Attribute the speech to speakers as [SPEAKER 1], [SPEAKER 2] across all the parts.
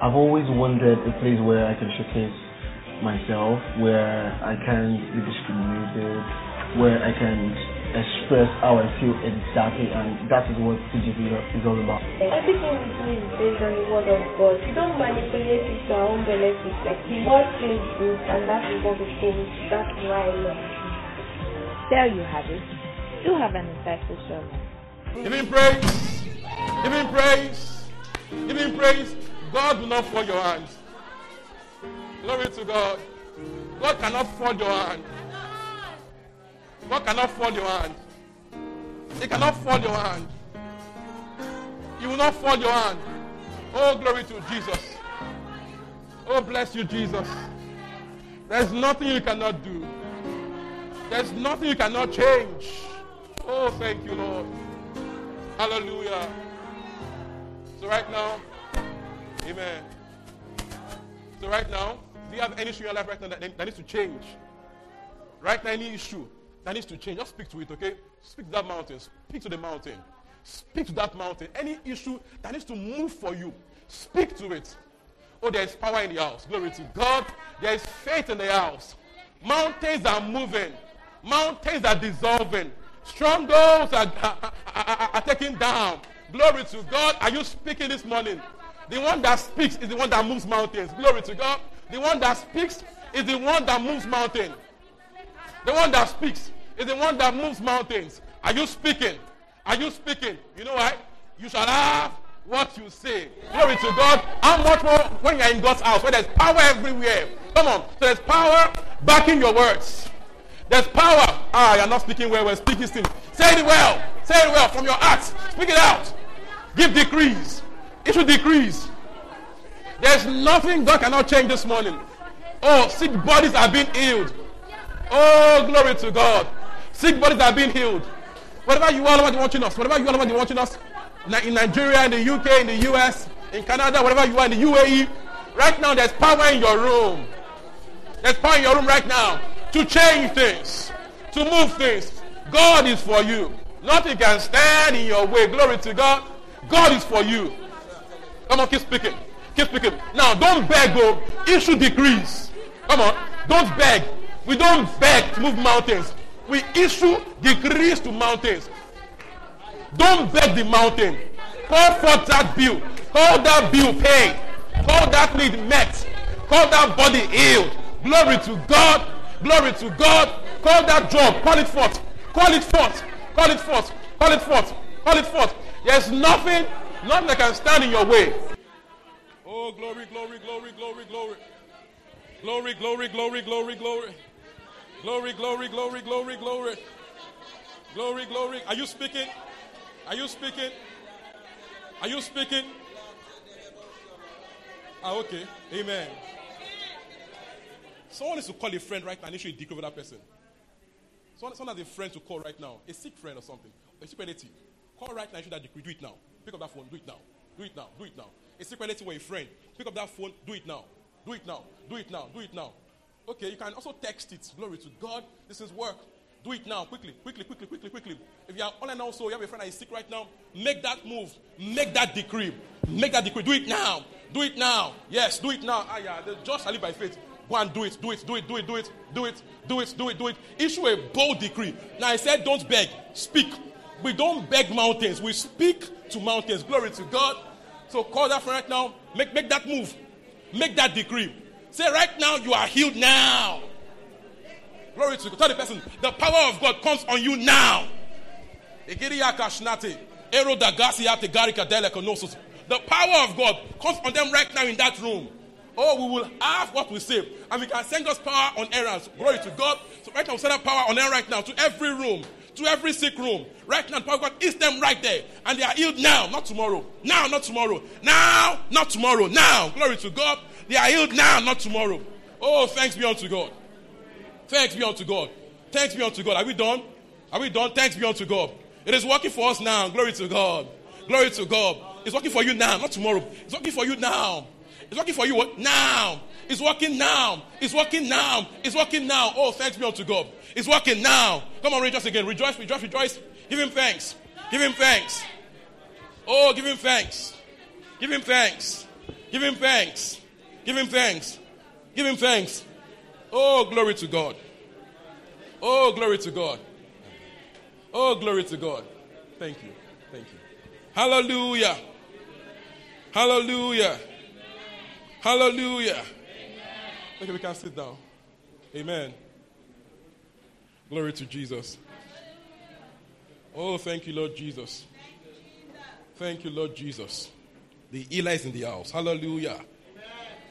[SPEAKER 1] I've always wanted a place where I can showcase myself, where I can be discriminated, where I can express how I feel exactly, and that is what TGC is all about.
[SPEAKER 2] Everything we do is based on the word of God. We don't manipulate it to our own benefit. Like the word feels good, and that is what we think. That's why I love it.
[SPEAKER 3] There you have it. Do have an insightful sermon.
[SPEAKER 4] Give him praise. Give him praise. Give him praise. God will not fold your hands. Glory to God. God cannot fold your hand. God cannot fold your hand. He cannot fold your hand. He will not fold your hand. Oh, glory to Jesus. Oh, bless you, Jesus. There's nothing you cannot do. There's nothing you cannot change. Oh, thank you, Lord. Hallelujah. So right now, amen. So right now, do you have any issue in your life right now that, that needs to change? Right now, any issue that needs to change, just speak to it, okay? Speak to that mountain. Speak to the mountain. Speak to that mountain. Any issue that needs to move for you, speak to it. Oh, there is power in the house. Glory to God. There is faith in the house. Mountains are moving. Mountains are dissolving. Strongholds are, are, are, are down. Glory to God. Are you speaking this morning? The one that speaks is the one that moves mountains. Glory to God. The one that speaks is the one that moves mountains. The one that speaks is the one that moves mountains. Are you speaking? Are you speaking? You know why? You shall have what you say. Glory to God. How much more when you're in God's house where there's power everywhere? Come on. So there's power backing your words. There's power. Ah, you're not speaking well. We're speaking still. Say it well. Say it well from your heart. Speak it out. Give decrees. Issue decrees. There's nothing God cannot change this morning. Oh, sick bodies are being healed. Oh, glory to God. Sick bodies are being healed. Whatever you are, watching us, whatever you are, watching us, in Nigeria, in the UK, in the US, in Canada, whatever you are, in the UAE, right now there's power in your room. There's power in your room right now to change things, to move things. God is for you. Nothing can stand in your way. Glory to God. God is for you. Come on, keep speaking. Keep speaking. Now, don't beg, go. Issue decrees. Come on. Don't beg. We don't beg to move mountains. We issue decrees to mountains. Don't beg the mountain. Call forth that bill. Call that bill paid. Call that need met. Call that body healed. Glory to God. Glory to God. Call that job. Call it forth. Call it forth. Call it forth. Call it forth. Call it forth. There's nothing, nothing that can stand in your way. Oh, glory, glory, glory, glory, glory. Glory, glory, glory, glory, glory. Glory, glory, glory, glory, glory. Glory, glory. Are you speaking? Are you speaking? Are you speaking? Ah, okay. Amen. Someone is to call a friend right now and issue a decree over that person. Someone, someone has a friend to call right now, a sick friend or something, a sick relative. Call right now, issue that decree. Do it now. Pick up that phone. Do it now. Do it now. Do it now. A sick relative or a friend. Pick up that phone. Do it now. Do it now. Do it now. Do it now. Okay, you can also text it. Glory to God. This is work. Do it now, quickly, quickly, quickly, quickly, quickly. If you are online also, you have a friend that is sick right now, make that move. Make that decree. Make that decree. Do it now. Do it now. Yes, do it now. Ah, yeah, just live by faith. Go and do it, do it, do it, do it, do it, do it, do it, do it, do it. Issue a bold decree. Now I said, don't beg, speak. We don't beg mountains. We speak to mountains. Glory to God. So call that friend right now. Make, make that move. Make that decree. Say right now, you are healed now. Glory to God. Tell the person, the power of God comes on you now. The power of God comes on them right now in that room. Oh, we will have what we say. And we can send God's power on errands. Glory to God. So right now, we send that power on air right now to every room, to every sick room. Right now, power God is them right there. And they are healed now, not tomorrow. Now, not tomorrow. Now, not tomorrow. Now, glory to God. They are healed now, not tomorrow. Oh, thanks be unto God. Thanks be unto God. Thanks be unto God. Are we done? Are we done? Thanks be unto God. It is working for us now. Glory to God. Glory to God. It's working for you now, not tomorrow. It's working for you now. It's working for you now. It's working now. It's working now. It's working now. Oh, thanks be unto God. It's working now. Come on, rejoice again. Rejoice, rejoice, rejoice. Give him thanks. Give him thanks. Oh, give him thanks. Give him thanks. Give him thanks. Give him thanks. Give him thanks. Oh, glory to God. Oh, glory to God. Oh, glory to God. Thank you. Thank you. Hallelujah. Hallelujah. Hallelujah. Okay, we can sit down. Amen. Glory to Jesus. Oh, thank you, Lord Jesus. Thank you, Lord Jesus. The Eli is in the house. Hallelujah.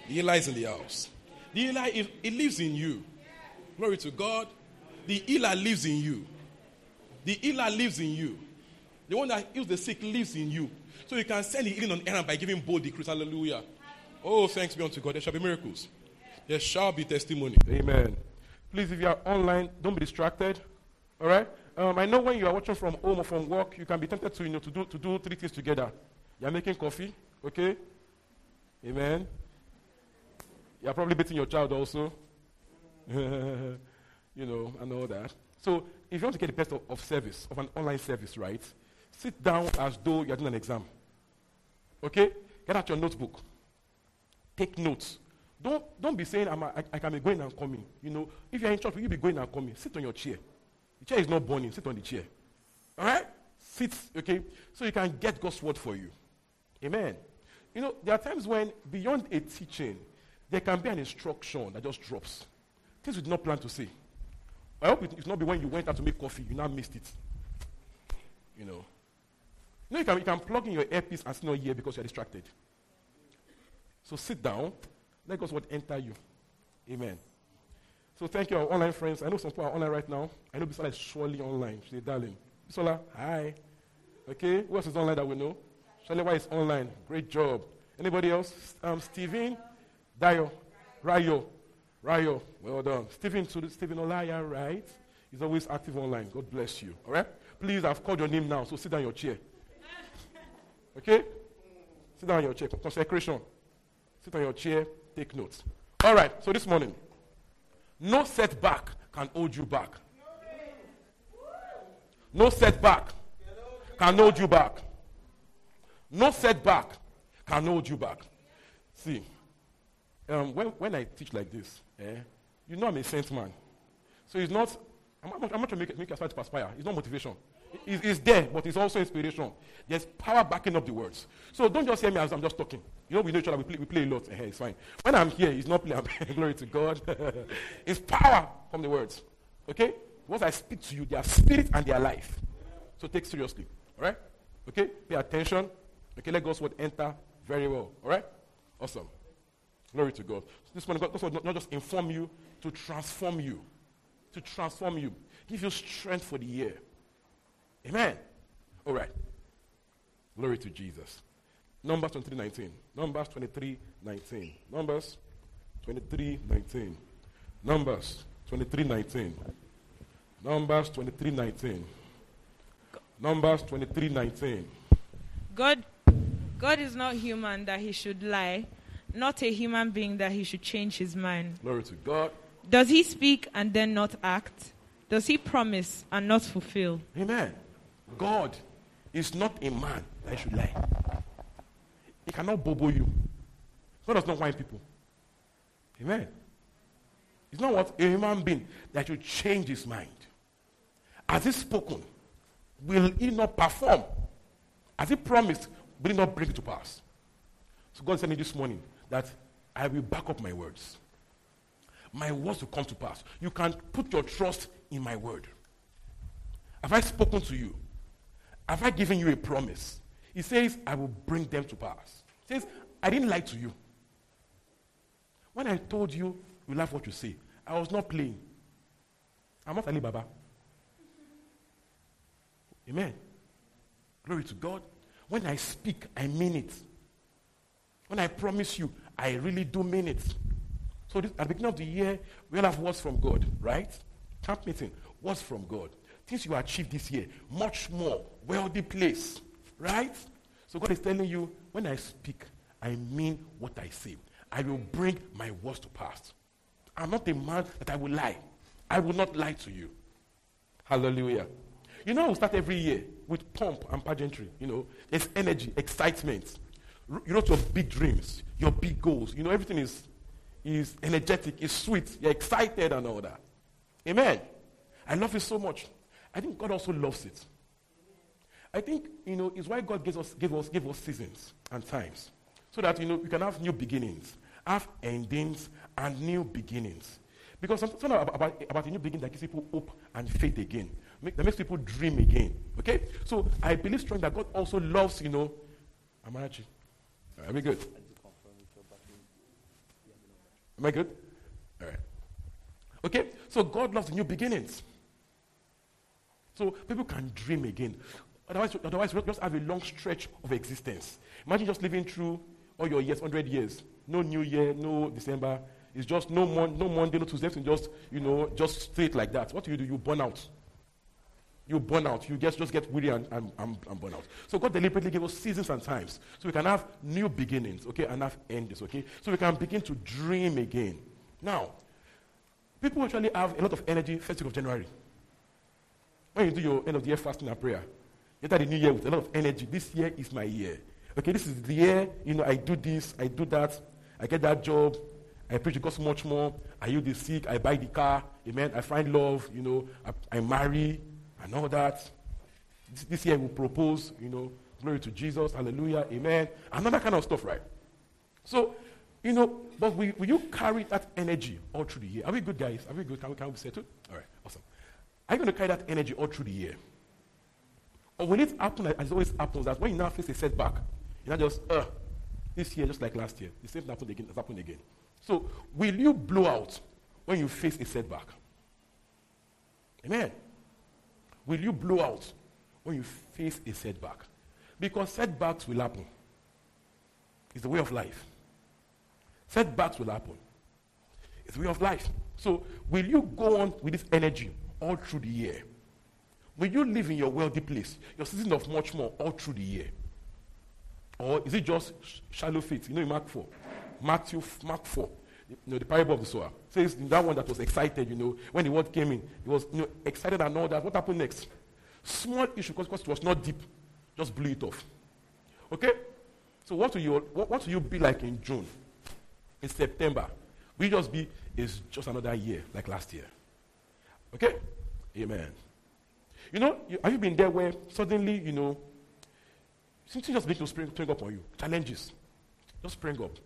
[SPEAKER 4] The Eli is in the house. The Eli, it, lives in you. Glory to God. The Eli lives in you. The Eli lives in you. The one that heals the sick lives in you. So you can send the healing on errand by giving bold decrees. Hallelujah. Oh, thanks be unto God. There shall be miracles. There shall be testimony. Amen. Please, if you are online, don't be distracted. All right? Um, I know when you are watching from home or from work, you can be tempted to, you know, to do, to do three things together. You're making coffee, okay? Amen. You're probably beating your child also. you know, and all that. So, if you want to get the best of, of service, of an online service, right, sit down as though you're doing an exam. Okay? Get out your notebook. Take notes. Don't, don't be saying, I'm a, I, I can be going and coming. You know, if you're in church, will you be going and coming. Sit on your chair. The chair is not burning. Sit on the chair. All right? Sit, okay? So you can get God's word for you. Amen. You know, there are times when beyond a teaching, there can be an instruction that just drops. Things you did not plan to say. I hope it, it's not be when you went out to make coffee, you now missed it. You know. You know, you can, you can plug in your earpiece and still not hear because you're distracted. So sit down. Let God's word enter you. Amen. So thank you, our online friends. I know some people are online right now. I know Bisola is surely online. She's darling. Bisola, hi. Okay, who else is online that we know? Shalewa is online. Great job. Anybody else? Um, Steven, Dayo, Rayo, Rayo. Well done. Stephen, Stephen Olaya, right? He's always active online. God bless you. All right? Please, I've called your name now, so sit down your chair. Okay? Sit down your chair. Consecration. Sit on your chair. Take notes. All right. So this morning, no setback can hold you back. No setback can hold you back. No setback can hold you back. See, um, when, when I teach like this, eh, you know I'm a saint man. So it's not, I'm, I'm, not trying to make, make aspire to perspire. It's not motivation. It, it's there, but it's also inspiration. There's power backing up the words. So don't just hear me as I'm just talking. You know, we know each other, we play, we play a lot. Eh, it's fine. When I'm here, it's not playing. Glory to God. it's power from the words. Okay? Once I speak to you, they are spirit and they are life. So take seriously. All right? Okay? Pay attention. Okay, let God's word enter very well. All right? Awesome. Glory to God. So this morning, God will not just inform you, to transform you. To transform you. Give you strength for the year. Amen. All right. Glory to Jesus. Numbers 23 19. Numbers 23 19. Numbers 23 19. Numbers 23 19. Numbers 23 19. Numbers 23 19.
[SPEAKER 3] God, God is not human that he should lie, not a human being that he should change his mind.
[SPEAKER 4] Glory to God.
[SPEAKER 3] Does he speak and then not act? Does he promise and not fulfill?
[SPEAKER 4] Amen. God is not a man that should lie. He cannot bobo you. God does not whine people. Amen. It's not what a human being that should change his mind. As he spoken, will he not perform? As he promised, will he not bring it to pass? So God said me this morning that I will back up my words. My words will come to pass. You can put your trust in my word. Have I spoken to you? Have I given you a promise? He says, I will bring them to pass. Says, I didn't lie to you. When I told you, you laugh what you say. I was not playing. I'm not Ali Baba. Amen. Glory to God. When I speak, I mean it. When I promise you, I really do mean it. So this, at the beginning of the year, we'll have words from God, right? Camp meeting, words from God. Things you achieved this year, much more, wealthy place, right? So God is telling you, when I speak, I mean what I say. I will bring my words to pass. I'm not a man that I will lie. I will not lie to you. Hallelujah. You know, we start every year with pomp and pageantry. You know, there's energy, excitement. You know, your big dreams, your big goals. You know, everything is, is energetic, is sweet. You're excited and all that. Amen. I love it so much. I think God also loves it. I think, you know, it's why God gives us, gave us, gave us seasons and times. So that, you know, we can have new beginnings, have endings and new beginnings. Because something about, about, about a new beginning that gives people hope and faith again. Make, that makes people dream again. Okay? So I believe strongly that God also loves, you know, Amarachi. Are we good? Am I good? All right. Okay? So God loves new beginnings. So people can dream again. Otherwise, otherwise, we just have a long stretch of existence. Imagine just living through all your years, 100 years. No New Year, no December. It's just no, mon- no Monday, no Tuesday, and just, you know, just straight like that. What do you do? You burn out. You burn out. You just, just get weary and, and, and, and burn out. So God deliberately gave us seasons and times. So we can have new beginnings, okay, and have endings, okay? So we can begin to dream again. Now, people actually have a lot of energy first week of January. When you do your end of the year fasting and prayer, enter the new year with a lot of energy. This year is my year. Okay, this is the year, you know, I do this, I do that, I get that job, I preach the gospel much more, I heal the sick, I buy the car, amen, I find love, you know, I, I marry, and all that. This, this year we propose, you know, glory to Jesus, hallelujah, amen, and all that kind of stuff, right? So, you know, but will, will you carry that energy all through the year? Are we good, guys? Are we good? Can we, can we settle? All right, awesome. Are you going to carry that energy all through the year? Or will it happens, as it always happens that when you now face a setback, you're not just, uh, this year just like last year, the same thing happened again, has happened again. So, will you blow out when you face a setback? Amen. Will you blow out when you face a setback? Because setbacks will happen. It's the way of life. Setbacks will happen. It's the way of life. So, will you go on with this energy all through the year? Will you live in your wealthy place, your season of much more all through the year? Or is it just sh- shallow faith? You know, in Mark 4, Matthew, Mark 4, you know, the parable of the sower says that one that was excited, you know, when the word came in, he was you know, excited and all that. What happened next? Small issue because it was not deep, just blew it off. Okay? So, what will, you, what, what will you be like in June? In September? Will you just be, it's just another year like last year? Okay? Amen. You know, you, have you been there where suddenly, you know, something just begins to spring, spring up on you? Challenges. Just spring up.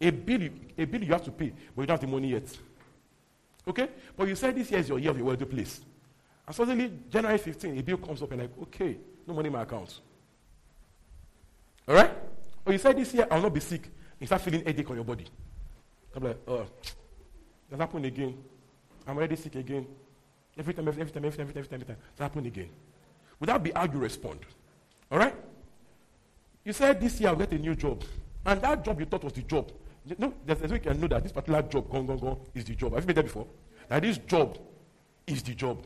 [SPEAKER 4] A bill, you, a bill you have to pay, but you don't have the money yet. Okay? But you said this year is your year of your wealthy place. And suddenly, January 15, a bill comes up and like, okay, no money in my account. All right? Or you said this year, I'll not be sick. You start feeling headache on your body. I'm like, uh, oh, that's happened again. I'm already sick again. Every time, every, time, every time, every time, every time. It's happening again. Would that be how you respond? All right? You said this year I'll get a new job. And that job you thought was the job. No, there's, there's a way you can know that this particular job, gone, gone, gone, is the job. Have you been there before? That this job is the job.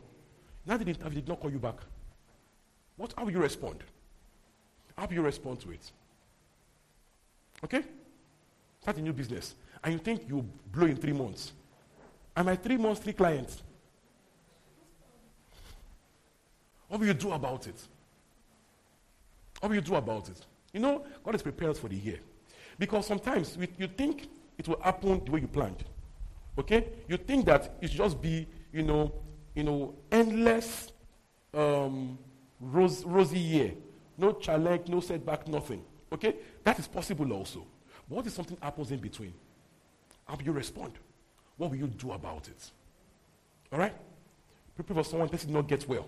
[SPEAKER 4] Now they did, did not call you back. What, how will you respond? How will you respond to it? Okay? Start a new business. And you think you blow in three months. And my three months, three clients. What will you do about it? What will you do about it? You know, God is prepared us for the year. Because sometimes we, you think it will happen the way you planned. Okay? You think that it should just be, you know, you know, endless um, rose, rosy year. No challenge, no setback, nothing. Okay? That is possible also. But what if something happens in between? How will you respond? What will you do about it? All right? Prepare for someone, person not get well.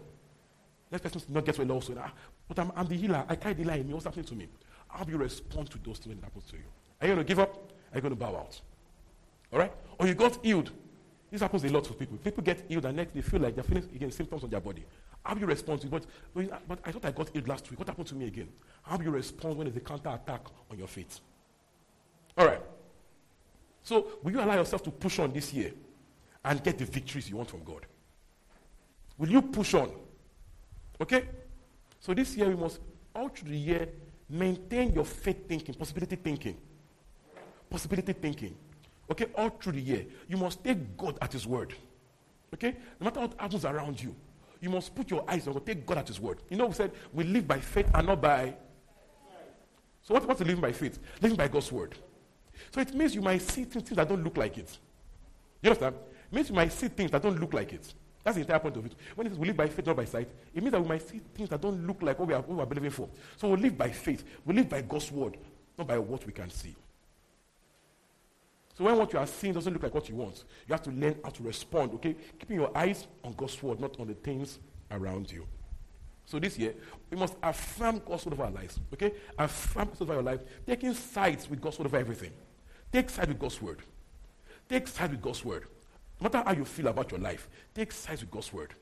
[SPEAKER 4] Next person not get well also. Ah, but I'm, I'm the healer. I carry the in me. What's happening to me? How do you respond to those things when it happens to you? Are you going to give up? Are you going to bow out? All right? Or you got healed. This happens a lot to people. People get healed and next they feel like they're feeling again symptoms on their body. How do you respond to it? But, but I thought I got healed last week. What happened to me again? How do you respond when there's a counter attack on your faith? All right. So, will you allow yourself to push on this year and get the victories you want from God? Will you push on? Okay? So, this year we must, all through the year, maintain your faith thinking, possibility thinking. Possibility thinking. Okay? All through the year. You must take God at His word. Okay? No matter what happens around you, you must put your eyes on God. Take God at His word. You know, we said we live by faith and not by. So, what, what's living by faith? Living by God's word. So, it means you might see things, that don't look like it. You understand? It means you might see things that don't look like it. That's the entire point of it. When it says we live by faith, not by sight, it means that we might see things that don't look like what we are, what we are believing for. So we live by faith. We live by God's word, not by what we can see. So when what you are seeing doesn't look like what you want, you have to learn how to respond, okay? Keeping your eyes on God's word, not on the things around you. So this year, we must affirm God's word over our lives, okay? Affirm God's word over your life, taking sides with God's word over everything. Take sides with God's word. Take sides with God's word. No matter how you feel about your life, take sides with God's word.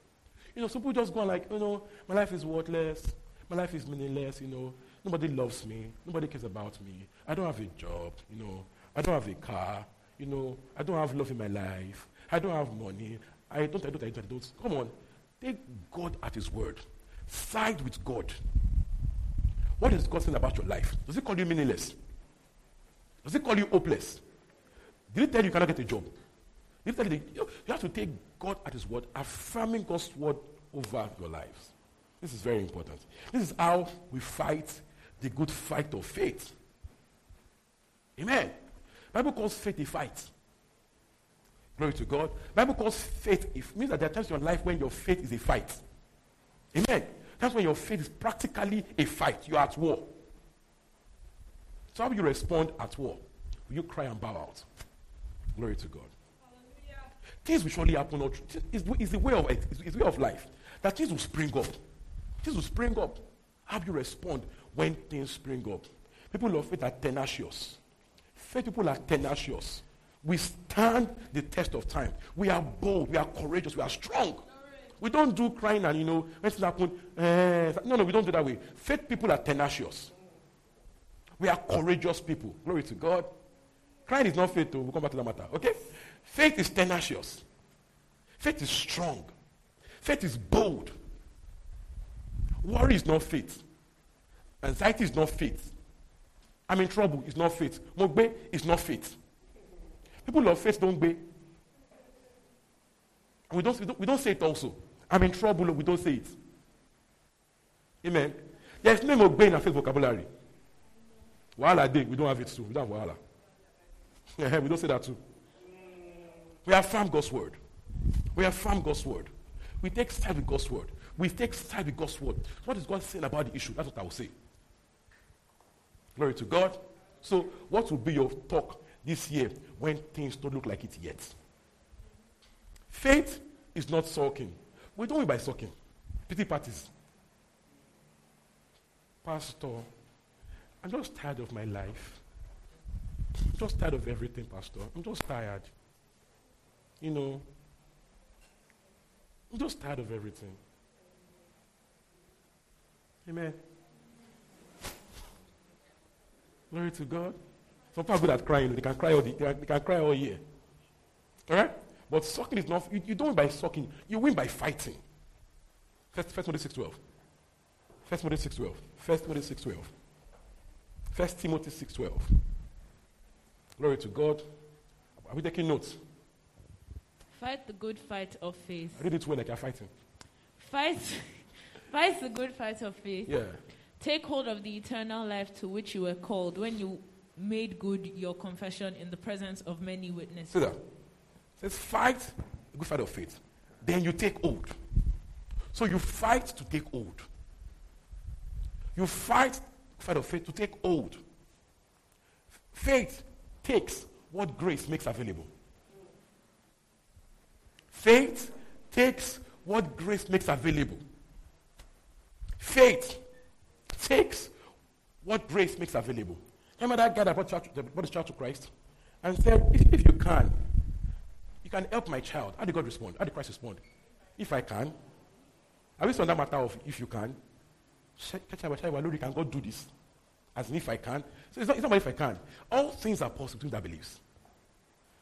[SPEAKER 4] You know, some people just go on like, you know, my life is worthless, my life is meaningless, you know, nobody loves me, nobody cares about me, I don't have a job, you know, I don't have a car. You know, I don't have love in my life. I don't have money. I don't, I don't, I don't, I don't. Come on. Take God at His word. Side with God. What is God saying about your life? Does He call you meaningless? Does He call you hopeless? Did He tell you you cannot get a job? You have to take God at His word, affirming God's word over your lives. This is very important. This is how we fight the good fight of faith. Amen. Bible calls faith a fight. Glory to God. Bible calls faith, it means that there are times in your life when your faith is a fight. Amen. That's when your faith is practically a fight. You are at war. So how will you respond at war? Will you cry and bow out? Glory to God. Things will surely happen. It's, it's the way of it. It's, it's the way of life. That things will spring up. Things will spring up. How you respond when things spring up? People of faith are tenacious. Faith people are tenacious. We stand the test of time. We are bold. We are courageous. We are strong. We don't do crying and, you know, when things happen, eh, no, no, we don't do that way. Faith people are tenacious. We are courageous people. Glory to God. Crying is not faith, though. We'll come back to that matter. Okay? Faith is tenacious. Faith is strong. Faith is bold. Worry is not faith. Anxiety is not faith. I'm in trouble It's not faith. Mogbe is not faith. People of faith don't be. We don't, we don't, we don't say it also. I'm in trouble, we don't say it. Amen. There's no Mogbe in our faith vocabulary. Wahala day, we don't have it too. We don't have we don't say that too. We affirm God's word. We affirm God's word. We take side with God's word. We take side with God's word. What is God saying about the issue? That's what I will say. Glory to God. So, what will be your talk this year when things don't look like it yet? Faith is not sulking. We don't mean by sulking. Pity parties. Pastor, I'm just tired of my life. I'm just tired of everything, Pastor. I'm just tired. You know, I'm just tired of everything. Amen. Glory to God. Some people are good at crying. They can cry all, the, they, can, cry all year. All right? But sucking is not, you, you don't win by sucking. You win by fighting. First, First Timothy 6.12. First Timothy 6.12. First Timothy 6.12. First Timothy 6.12. Glory to God. Are we taking notes?
[SPEAKER 3] Fight the good fight of faith.
[SPEAKER 4] I read it well like you're fighting.
[SPEAKER 3] Fight, fight the good fight of faith.
[SPEAKER 4] Yeah.
[SPEAKER 3] Take hold of the eternal life to which you were called when you made good your confession in the presence of many witnesses.
[SPEAKER 4] See that? It says, fight a good fight of faith. Then you take hold. So you fight to take hold. You fight fight of faith to take hold. Faith takes what grace makes available. Faith takes what grace makes available. Faith takes what grace makes available. Remember that guy that brought, church, that brought his child to Christ and said, if, if you can, you can help my child. How did God respond? How did Christ respond? If I can. Are we still on that matter of if you can? Can God do this? As if I can. So it's not, it's not if I can. All things are possible to that believes.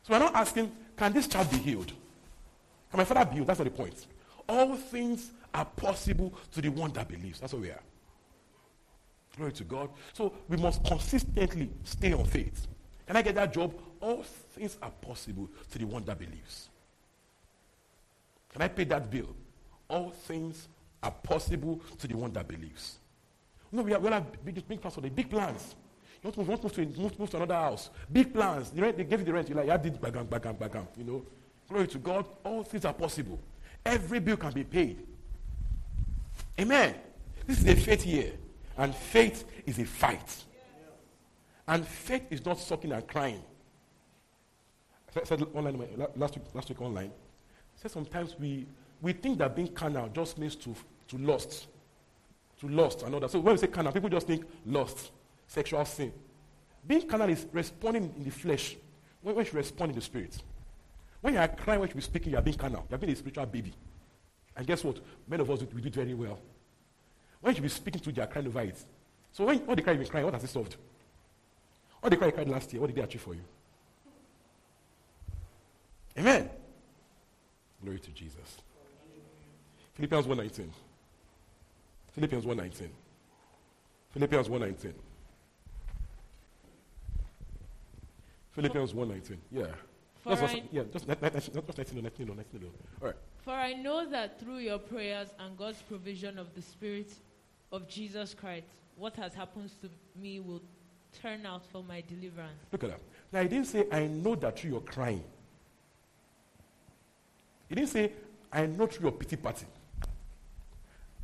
[SPEAKER 4] So we're not asking, can this child be healed? Can my father healed? That's not the point. All things are possible to the one that believes. That's what we are. Glory to God. So we must consistently stay on faith. Can I get that job? All things are possible to the one that believes. Can I pay that bill? All things are possible to the one that believes. No, we, have, we have big, big plans for the big plans. You want to move, want to move, to, move, move to another house. Big plans. The rent, they gave you the rent. You're like, yeah, did bagam, bagam, bagam. You know, glory to God. All things are possible. Every bill can be paid. Amen. This is a faith year, and faith is a fight. And faith is not sucking and crying. I said online last week, last week online. I said sometimes we, we think that being carnal just means to, to lust. To lust and all that. So when we say carnal, people just think lust, sexual sin. Being carnal is responding in the flesh when, when you respond in the spirit. When you are crying, when you are speaking, you are being carnal. You are being a spiritual baby. And guess what? Many of us, we do it very well. When you be speaking to, they are crying over it. So when all the cry been crying, what has it solved? All the cry you cried last year, what did they achieve for you? Amen. Glory to Jesus. Philippians 1.19. Philippians 1.19. Philippians 1.19. Philippians 1.19. Yeah.
[SPEAKER 3] For
[SPEAKER 4] Just,
[SPEAKER 3] I-
[SPEAKER 4] yeah, just, just 19, 19, 19, 19. All right.
[SPEAKER 3] For I know that through your prayers and God's provision of the Spirit of Jesus Christ, what has happened to me will turn out for my deliverance.
[SPEAKER 4] Look at that. Now, he didn't say, I know that through your crying. He didn't say, I know through your pity party.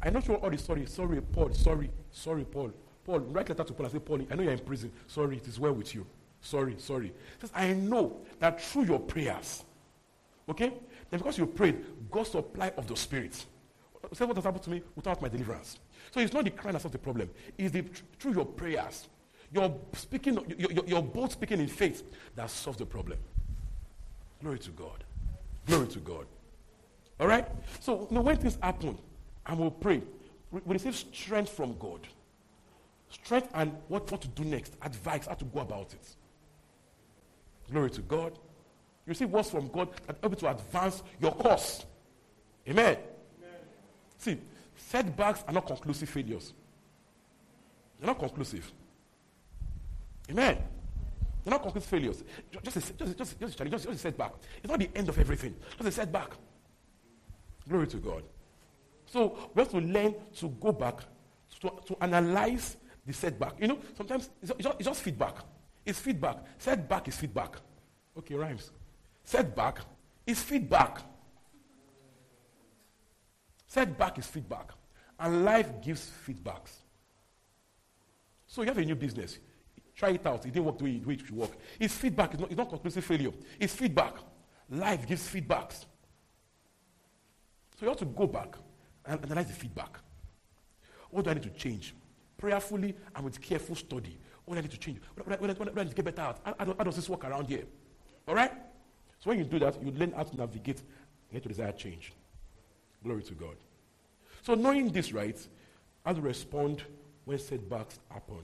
[SPEAKER 4] I know through all the sorry, sorry, Paul, sorry, sorry, Paul. Paul, write a letter to Paul and say, Paul, I know you're in prison. Sorry, it is well with you. Sorry, sorry. Says, I know that through your prayers, okay? Because you prayed, God supply of the Spirit. Say what has happened to me without my deliverance. So it's not the crying that's not the problem. It's the, through your prayers, your speaking, your, your, both speaking in faith that solves the problem. Glory to God. Glory to God. All right? So you know, when things happen and we'll pray, we receive strength from God. Strength and what, what to do next, advice, how to go about it. Glory to God. You receive words from God that help you to advance your course. Amen. See, setbacks are not conclusive failures. They're not conclusive. Amen. They're not conclusive failures. Just a, just, a- just, a- just, a just, just a setback. It's not the end of everything. Just a setback. Glory to God. So we have to learn to go back to, to analyze the setback. You know, sometimes it's, just, it's just feedback. It's feedback. Setback is feedback. Okay, rhymes. Setback is feedback. Setback is feedback. And life gives feedbacks. So you have a new business. Try it out. It didn't work the way it, the way it should work. It's feedback. It's not, it's not conclusive failure. It's feedback. Life gives feedbacks. So you have to go back and analyze the feedback. What do I need to change? Prayerfully and with careful study. What I need to change? What, I need to get better at? How, does this work around here? All right? So when you do that, you learn how to navigate and get to desire change. Glory to God. So knowing this, right, how to respond when setbacks happen.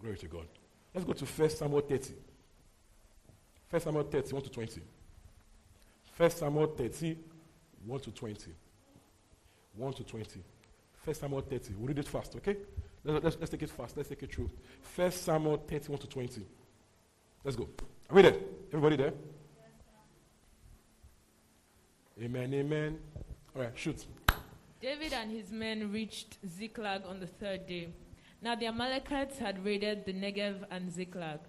[SPEAKER 4] Glory to God. Let's go to 1 Samuel 30. 1 Samuel 30, 1 to 20. 1 Samuel 30, 1 to 20. 1 to 20. 1 Samuel 30. We'll read it fast, okay? Let's, let's, take it fast. Let's take it through. 1 Samuel 30, 1 to 20. Let's go. Are we there? Everybody there? Amen, amen. All right, shoot.
[SPEAKER 3] David and his men reached Ziklag on the third day. Now the Amalekites had raided the Negev and Ziklag.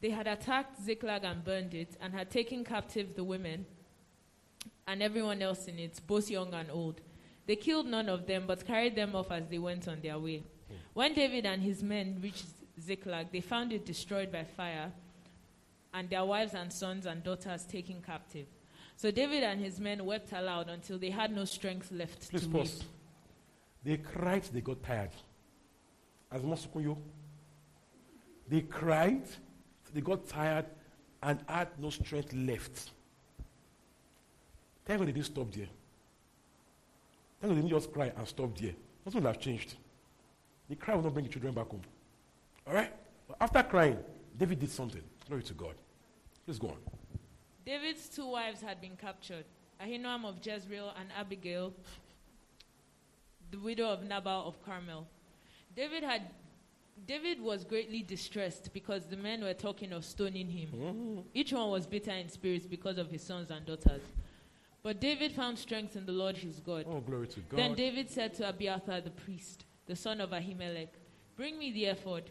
[SPEAKER 3] They had attacked Ziklag and burned it, and had taken captive the women and everyone else in it, both young and old. They killed none of them, but carried them off as they went on their way. When David and his men reached Ziklag, they found it destroyed by fire, and their wives and sons and daughters taken captive. So David and his men wept aloud until they had no strength left
[SPEAKER 4] Please
[SPEAKER 3] to
[SPEAKER 4] pause.
[SPEAKER 3] weep.
[SPEAKER 4] They cried, they got tired. As Mosukunyo. They cried, they got tired, and had no strength left. Thank God they didn't stop there. Thank God they didn't just cry and stop there. Nothing would have changed. The cry will not bring the children back home. All right? But after crying, David did something. Glory to God. Please go on.
[SPEAKER 3] David's two wives had been captured Ahinoam of Jezreel and Abigail, the widow of Nabal of Carmel. David had David was greatly distressed because the men were talking of stoning him.
[SPEAKER 4] Mm.
[SPEAKER 3] Each one was bitter in spirit because of his sons and daughters. But David found strength in the Lord his God.
[SPEAKER 4] Oh, glory to God.
[SPEAKER 3] Then David said to Abiathar the priest, the son of Ahimelech, Bring me the ephod.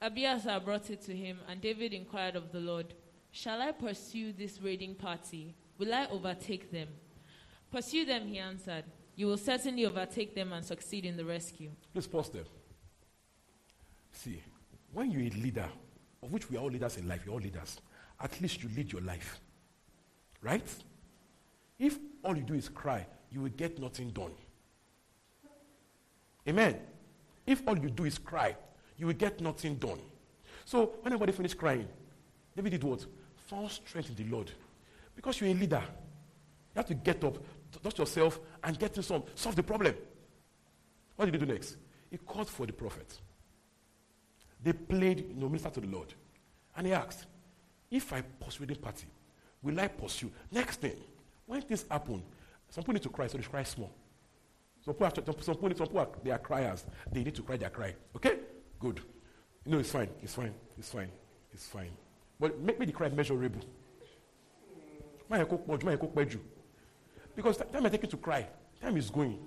[SPEAKER 3] Abiathar brought it to him, and David inquired of the Lord, Shall I pursue this raiding party? Will I overtake them? Pursue them, he answered. You will certainly overtake them and succeed in the rescue.
[SPEAKER 4] Please pause there. See, when you're a leader, of which we are all leaders in life, you're all leaders, at least you lead your life. Right? If all you do is cry, you will get nothing done. Amen. If all you do is cry, you will get nothing done. So when everybody finished crying, David did what? Found strength in the Lord. Because you're a leader, you have to get up, dust yourself, and get to some solve the problem. What did he do next? He called for the prophet. They played, you know, minister to the Lord. And he asked, if I pursue the party, will I pursue? Next thing, when things happen, some people need to cry, so they cry small. Some people, have some people, some are, they are criers. They need to cry, they are crying. Okay? Good. No, it's fine. It's fine. It's fine. It's fine. But make me the cry measurable. Because time I take you to cry, time is going.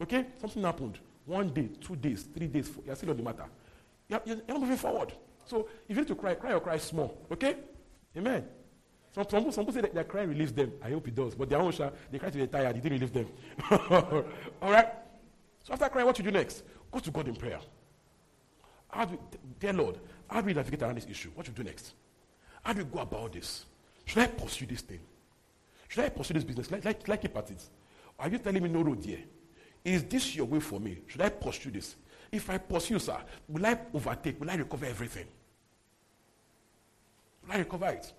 [SPEAKER 4] Okay? Something happened. One day, two days, three days, four, you're still on the matter. You're, you're not moving forward. So if you need to cry, cry or cry small. Okay? Amen. Some, some, people, some people say that their cry relieves them. I hope it does. But their own shall, they cry till they're tired. It didn't relieve them. All right? So after crying, what you do next? Go to God in prayer. How do, dear Lord, how do we navigate around this issue? What should we do next? How do we go about this? Should I pursue this thing? Should I pursue this business? Like, like, like keep at it? Are you telling me no road here? Is this your way for me? Should I pursue this? If I pursue, sir, will I overtake? Will I recover everything? Will I recover it?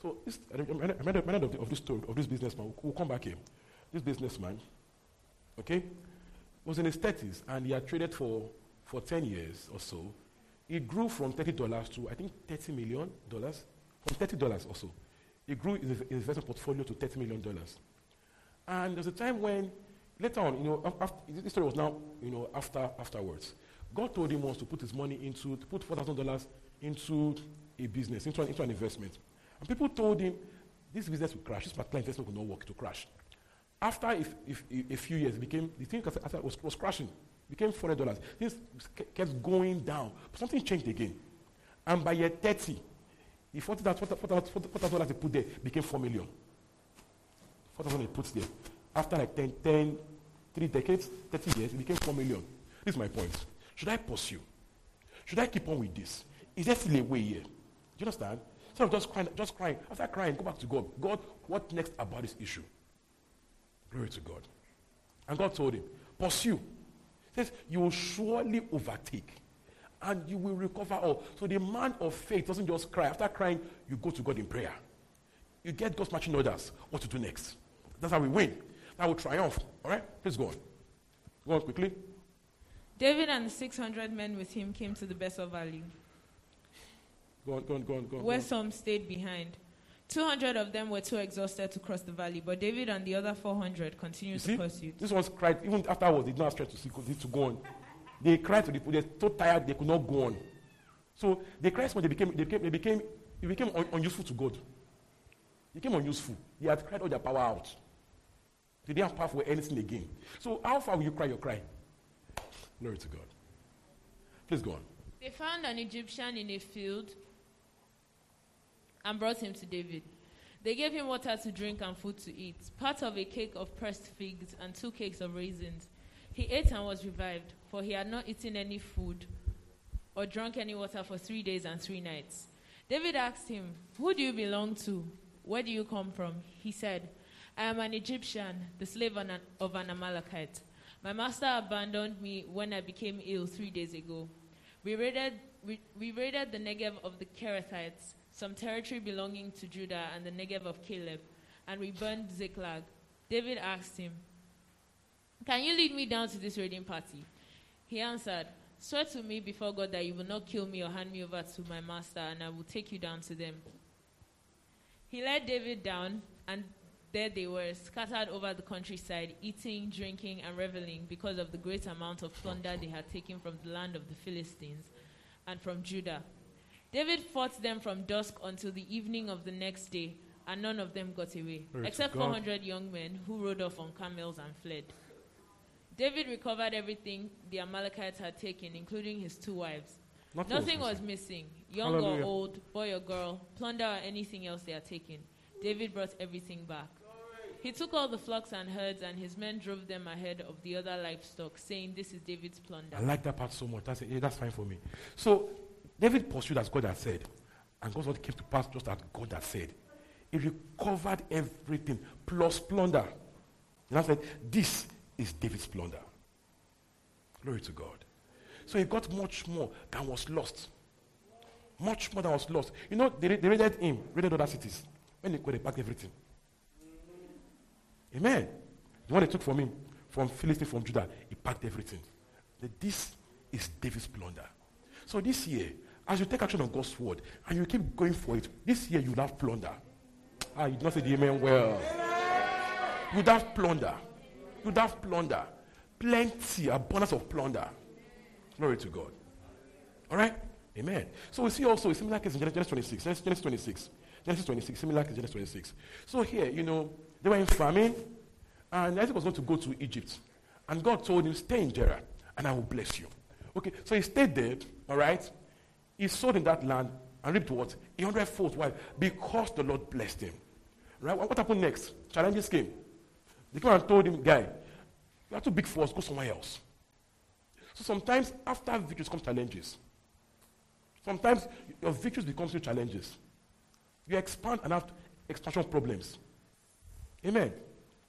[SPEAKER 4] So this, I remember, of, of this story of this businessman. We'll come back here. This businessman, okay, was in his thirties and he had traded for for ten years or so. It grew from thirty dollars to I think thirty million dollars. From thirty dollars or so, it grew his investment portfolio to thirty million dollars. And there's a time when later on, you know, after, this story was now, you know, after afterwards. God told him once to put his money into, to put four thousand dollars into a business, into an, into an investment. And people told him, this business will crash, this particular investment will not work, It to crash. After if, if, if, a few years, it became, the thing was, was crashing, became $400. Things kept going down. But something changed again. And by year 30, the $4,000 they put there became 4 million. 4,000 they put there. After like 10, 10, three decades, 30 years, it became 4 million. This is my point. Should I pursue? Should I keep on with this? Is there still a way here? Do you understand? Of just crying, just crying. After crying, go back to God. God, what next about this issue? Glory to God. And God told him, pursue. He says, you will surely overtake and you will recover all. So the man of faith doesn't just cry. After crying, you go to God in prayer. You get God's marching orders. What to do next? That's how we win. That will triumph. All right? Please go on. Go on quickly.
[SPEAKER 3] David and the 600 men with him came to the Besor Valley.
[SPEAKER 4] Go on, go on, go on, go on.
[SPEAKER 3] Where some stayed behind. 200 of them were too exhausted to cross the valley, but David and the other 400 continued to pursue.
[SPEAKER 4] This one's cried, even afterwards, they did not try to see to go on. They cried to the they're so tired they could not go on. So they cried when they became, they became, they became, they became un, unuseful to God. They became unuseful. They had cried all their power out. They didn't have power for anything again. So how far will you cry your cry? Glory to God. Please go on.
[SPEAKER 3] They found an Egyptian in a field and brought him to David. They gave him water to drink and food to eat, part of a cake of pressed figs and two cakes of raisins. He ate and was revived, for he had not eaten any food or drunk any water for three days and three nights. David asked him, Who do you belong to? Where do you come from? He said, I am an Egyptian, the slave of an Amalekite. My master abandoned me when I became ill three days ago. We raided, we, we raided the Negev of the Kerethites, some territory belonging to Judah, and the Negev of Caleb, and we burned Ziklag. David asked him, Can you lead me down to this raiding party? He answered, Swear to me before God that you will not kill me or hand me over to my master, and I will take you down to them. He led David down, and there they were, scattered over the countryside, eating, drinking, and reveling because of the great amount of plunder they had taken from the land of the Philistines and from Judah. David fought them from dusk until the evening of the next day, and none of them got away,
[SPEAKER 4] to
[SPEAKER 3] except 400 young men who rode off on camels and fled. David recovered everything the Amalekites had taken, including his two wives.
[SPEAKER 4] Nothing,
[SPEAKER 3] Nothing
[SPEAKER 4] was
[SPEAKER 3] was missing, young
[SPEAKER 4] Hallelujah.
[SPEAKER 3] or old, boy or girl, plunder or anything else they had taken. David brought everything back. He took all the flocks and herds, and his men drove them ahead of the other livestock, saying, This is David's plunder.
[SPEAKER 4] I like that part so much. That's, yeah, that's fine for me. So, David pursued as God had said, and God's word came to pass just as God had said. He recovered everything plus plunder. And I said, This is David's plunder. Glory to God. So he got much more than was lost. Much more than was lost. You know, they, they raided him, raided other cities. When they, when they packed everything. Amen. The one they took from him, from Philistine, from Judah, he packed everything. This is David's plunder. So this year, as you take action on God's word and you keep going for it, this year you'll have plunder. Ah, you did not say the amen well. You'd have plunder. You'd have plunder. Plenty, abundance of plunder. Glory to God. All right? Amen. So we see also a similar case in Genesis 26. Genesis, Genesis 26. Genesis 26, similar case in Genesis 26. So here, you know, they were in famine, and Isaac was going to go to Egypt. And God told him, Stay in Gerar, and I will bless you. Okay, so he stayed there, all right? He sowed in that land and reaped what? A hundredfold. Why? Because the Lord blessed him. Right? What happened next? Challenges came. They came and told him, Guy, you are too big for us, go somewhere else. So sometimes after victories come challenges. Sometimes your victories become new challenges. You expand and have expansion problems. Amen.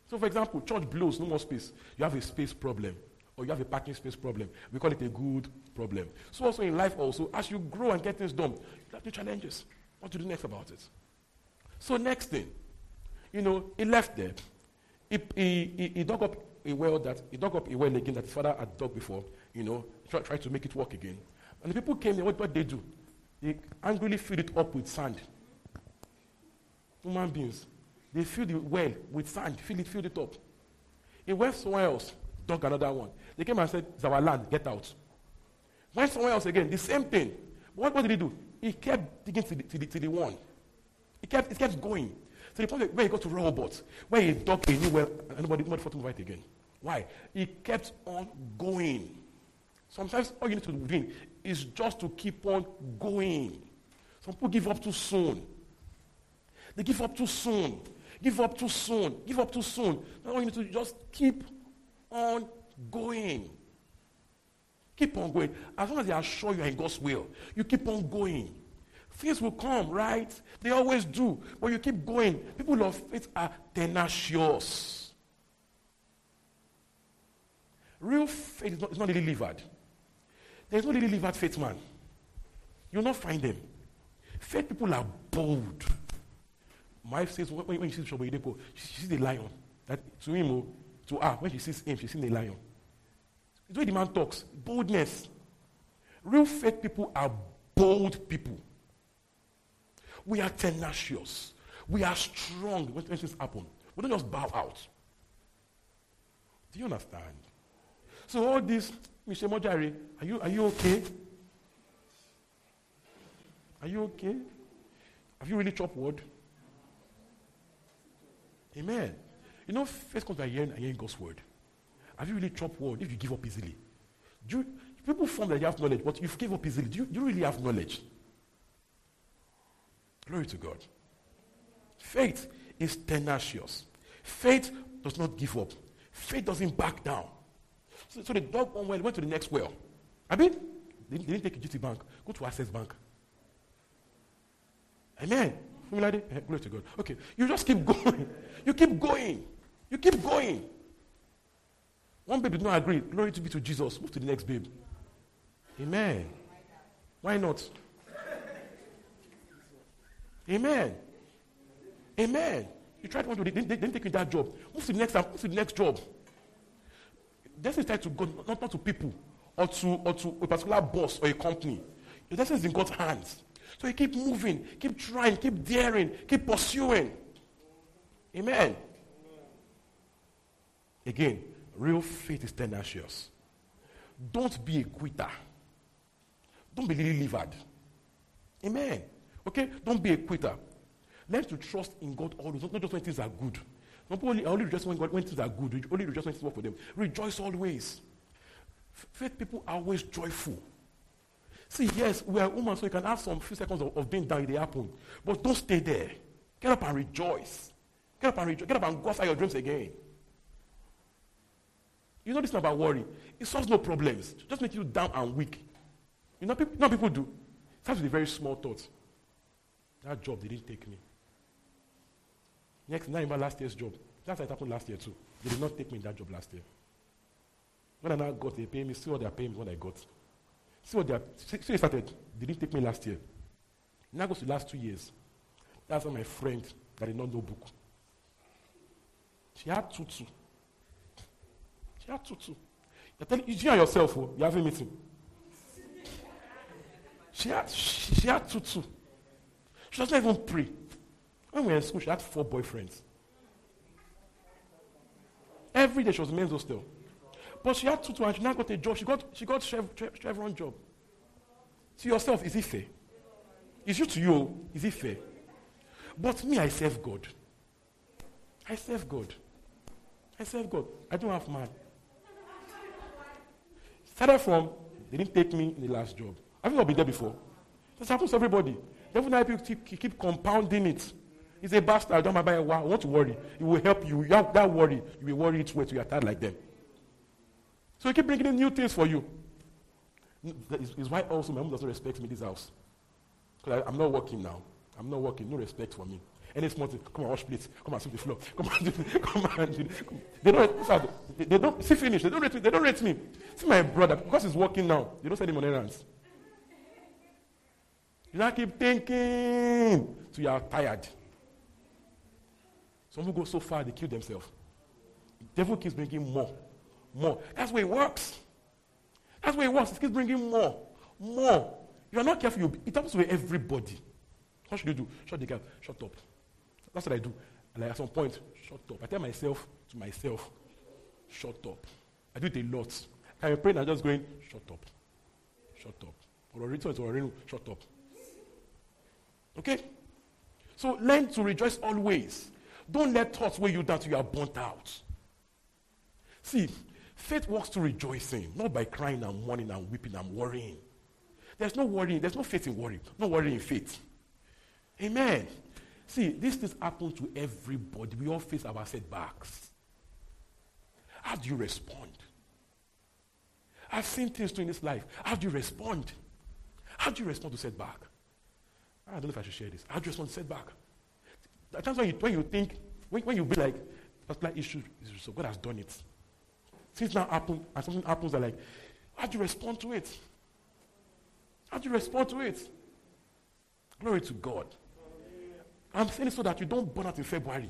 [SPEAKER 4] So, for example, church blows, no more space. You have a space problem, or you have a parking space problem. We call it a good problem. So, also in life, also, as you grow and get things done, you have new challenges. What to do next about it? So, next thing, you know, he left there. He, he, he, he dug up a well that he dug up a well again that his father had dug before. You know, try, tried to make it work again. And the people came there. What what they do? They angrily filled it up with sand. Human beings, they filled the well with sand, filled it, filled it up. He went somewhere else, dug another one. They came and said, "It's our land. Get out." Went somewhere else again, the same thing. What, what did he do? He kept digging to the, to the, to the one. He kept, he kept going. To the point where he got to Rehoboth, where he dug a new well, and nobody, nobody fought him again. Why? He kept on going. Sometimes all you need to do is just to keep on going. Some people give up too soon. They give up too soon. Give up too soon. Give up too soon. Now all you need to just keep on going. Keep on going. As long as you are sure you are in God's will, you keep on going. Things will come, right? They always do. But you keep going. People of faith are tenacious. Real faith is not, is not really livered. There's no really livered faith man. You'll not find them. Faith people are bold. My wife says when, when she sees Shobo she, she sees the lion. That to him, oh, to her, when she sees him, she's seen the lion. It's the way the man talks. Boldness. Real faith people are bold people. We are tenacious. We are strong when, things happen. We don't just bow out. Do you understand? So all this, Mr. Mojari, are you, are you okay? Are you okay? Have you really chopped wood? Amen. You know, faith comes by hearing and hearing God's word. Have you really chopped word if you give up easily? Do you, people form that you have knowledge, but you give up easily. Do you, do you really have knowledge? Glory to God. Faith is tenacious. Faith does not give up. Faith doesn't back down. So, so they dug one well, went to the next well. I mean, they, they didn't take a GT Bank. Go to Access Bank. Amen. Eh, Glory to God. Okay. You just keep going. You keep going. You keep going. One babe did not agree. Glory to be to Jesus. Move to the next babe. Amen. Why not? Amen. Amen. You tried one to they didn't, they didn't take you that job. Move to the next move to the next job. Destiny is tied to God, not, not to people or to, or to a particular boss or a company. Your destiny is in God's hands. So you keep moving, keep trying, keep daring, keep pursuing. Amen. Again, real faith is tenacious. Don't be a quitter. Don't be lily livered. Amen. Okay? Don't be a quitter. Learn to trust in God always, not just when things are good. Not only, only rejoice when, God, when things are good, only rejoice when things work for them. Rejoice always. Faith people are always joyful. See, yes, we are human, so you can have some few seconds of, of being down, it happen. But don't stay there. Get up and rejoice. Get up and rejoice. Get up and go after your dreams again. You know this about worry. It solves no problems. It just makes you down and weak. You know, people, you know people do. It starts with a very small thought. That job, they didn't take me. Next, now remember last year's job. That's what happened last year too. They did not take me in that job last year. When I now got, they pay me. See what they are paying me when I got. See what they are. See, see they started. They didn't take me last year. Now goes to the last two years. That's when my friend that did not know book. She had tutu. She had tutu. You're telling you, and yourself, oh, you have a meeting. She had, she, she had tutu. She doesn't even pray. When we were in school, she had four boyfriends. Every day she was in men's hostel. But she had tutu and she now got a job. She got she got chev, chev, chevron job. To yourself, is it fair? Is you to you, is it fair? But me, I serve God. I serve God. I serve God. I don't have man. Started from, they didn't take me in the last job. Have you not been there before? This happens to everybody. Devil now keep, keep, keep compounding it. He's a bastard. Don't buy a wow. Don't worry. It will help you. You have that worry. You will worry it way so you are tired like them. So he keep bringing in new things for you. It's, it's why also my mom doesn't respect me this house. Because I'm not working now. I'm not working. No respect for me. Any small thing, come on, wash plates. Come on, sweep the floor. Come on, come on. They don't, they, they don't, see finish. They don't rate me. They don't rate me. See my brother, because he's working now, they don't send him on errands. You now keep thinking so you are tired. Some people go so far they kill themselves. The devil keeps bringing more, more. That's where it works. That's where it works. It keeps bringing more, more. You're not careful, it happens with everybody. What should you do? Shut the gap. Shut up. That's what I do. And like at some point, shut up. I tell myself to myself, shut up. I do it a lot. I'm praying and just going, shut up. Shut up. Or shut up. Okay? So learn to rejoice always. Don't let thoughts weigh you down till you are burnt out. See, faith works to rejoicing, not by crying and mourning and weeping and worrying. There's no worrying, there's no faith in worry, no worry in faith. Amen. See, these things happen to everybody. We all face our setbacks. How do you respond? I've seen things too in this life. How do you respond? How do you respond to setback? I don't know if I should share this. How do you respond to setback? At times when you, when you think, when, when you be like, particular issue, so God has done it. Things now happen, and something happens, they're like, how do you respond to it? How do you respond to it? Glory to God. I'm saying it so that you don't burn out in February.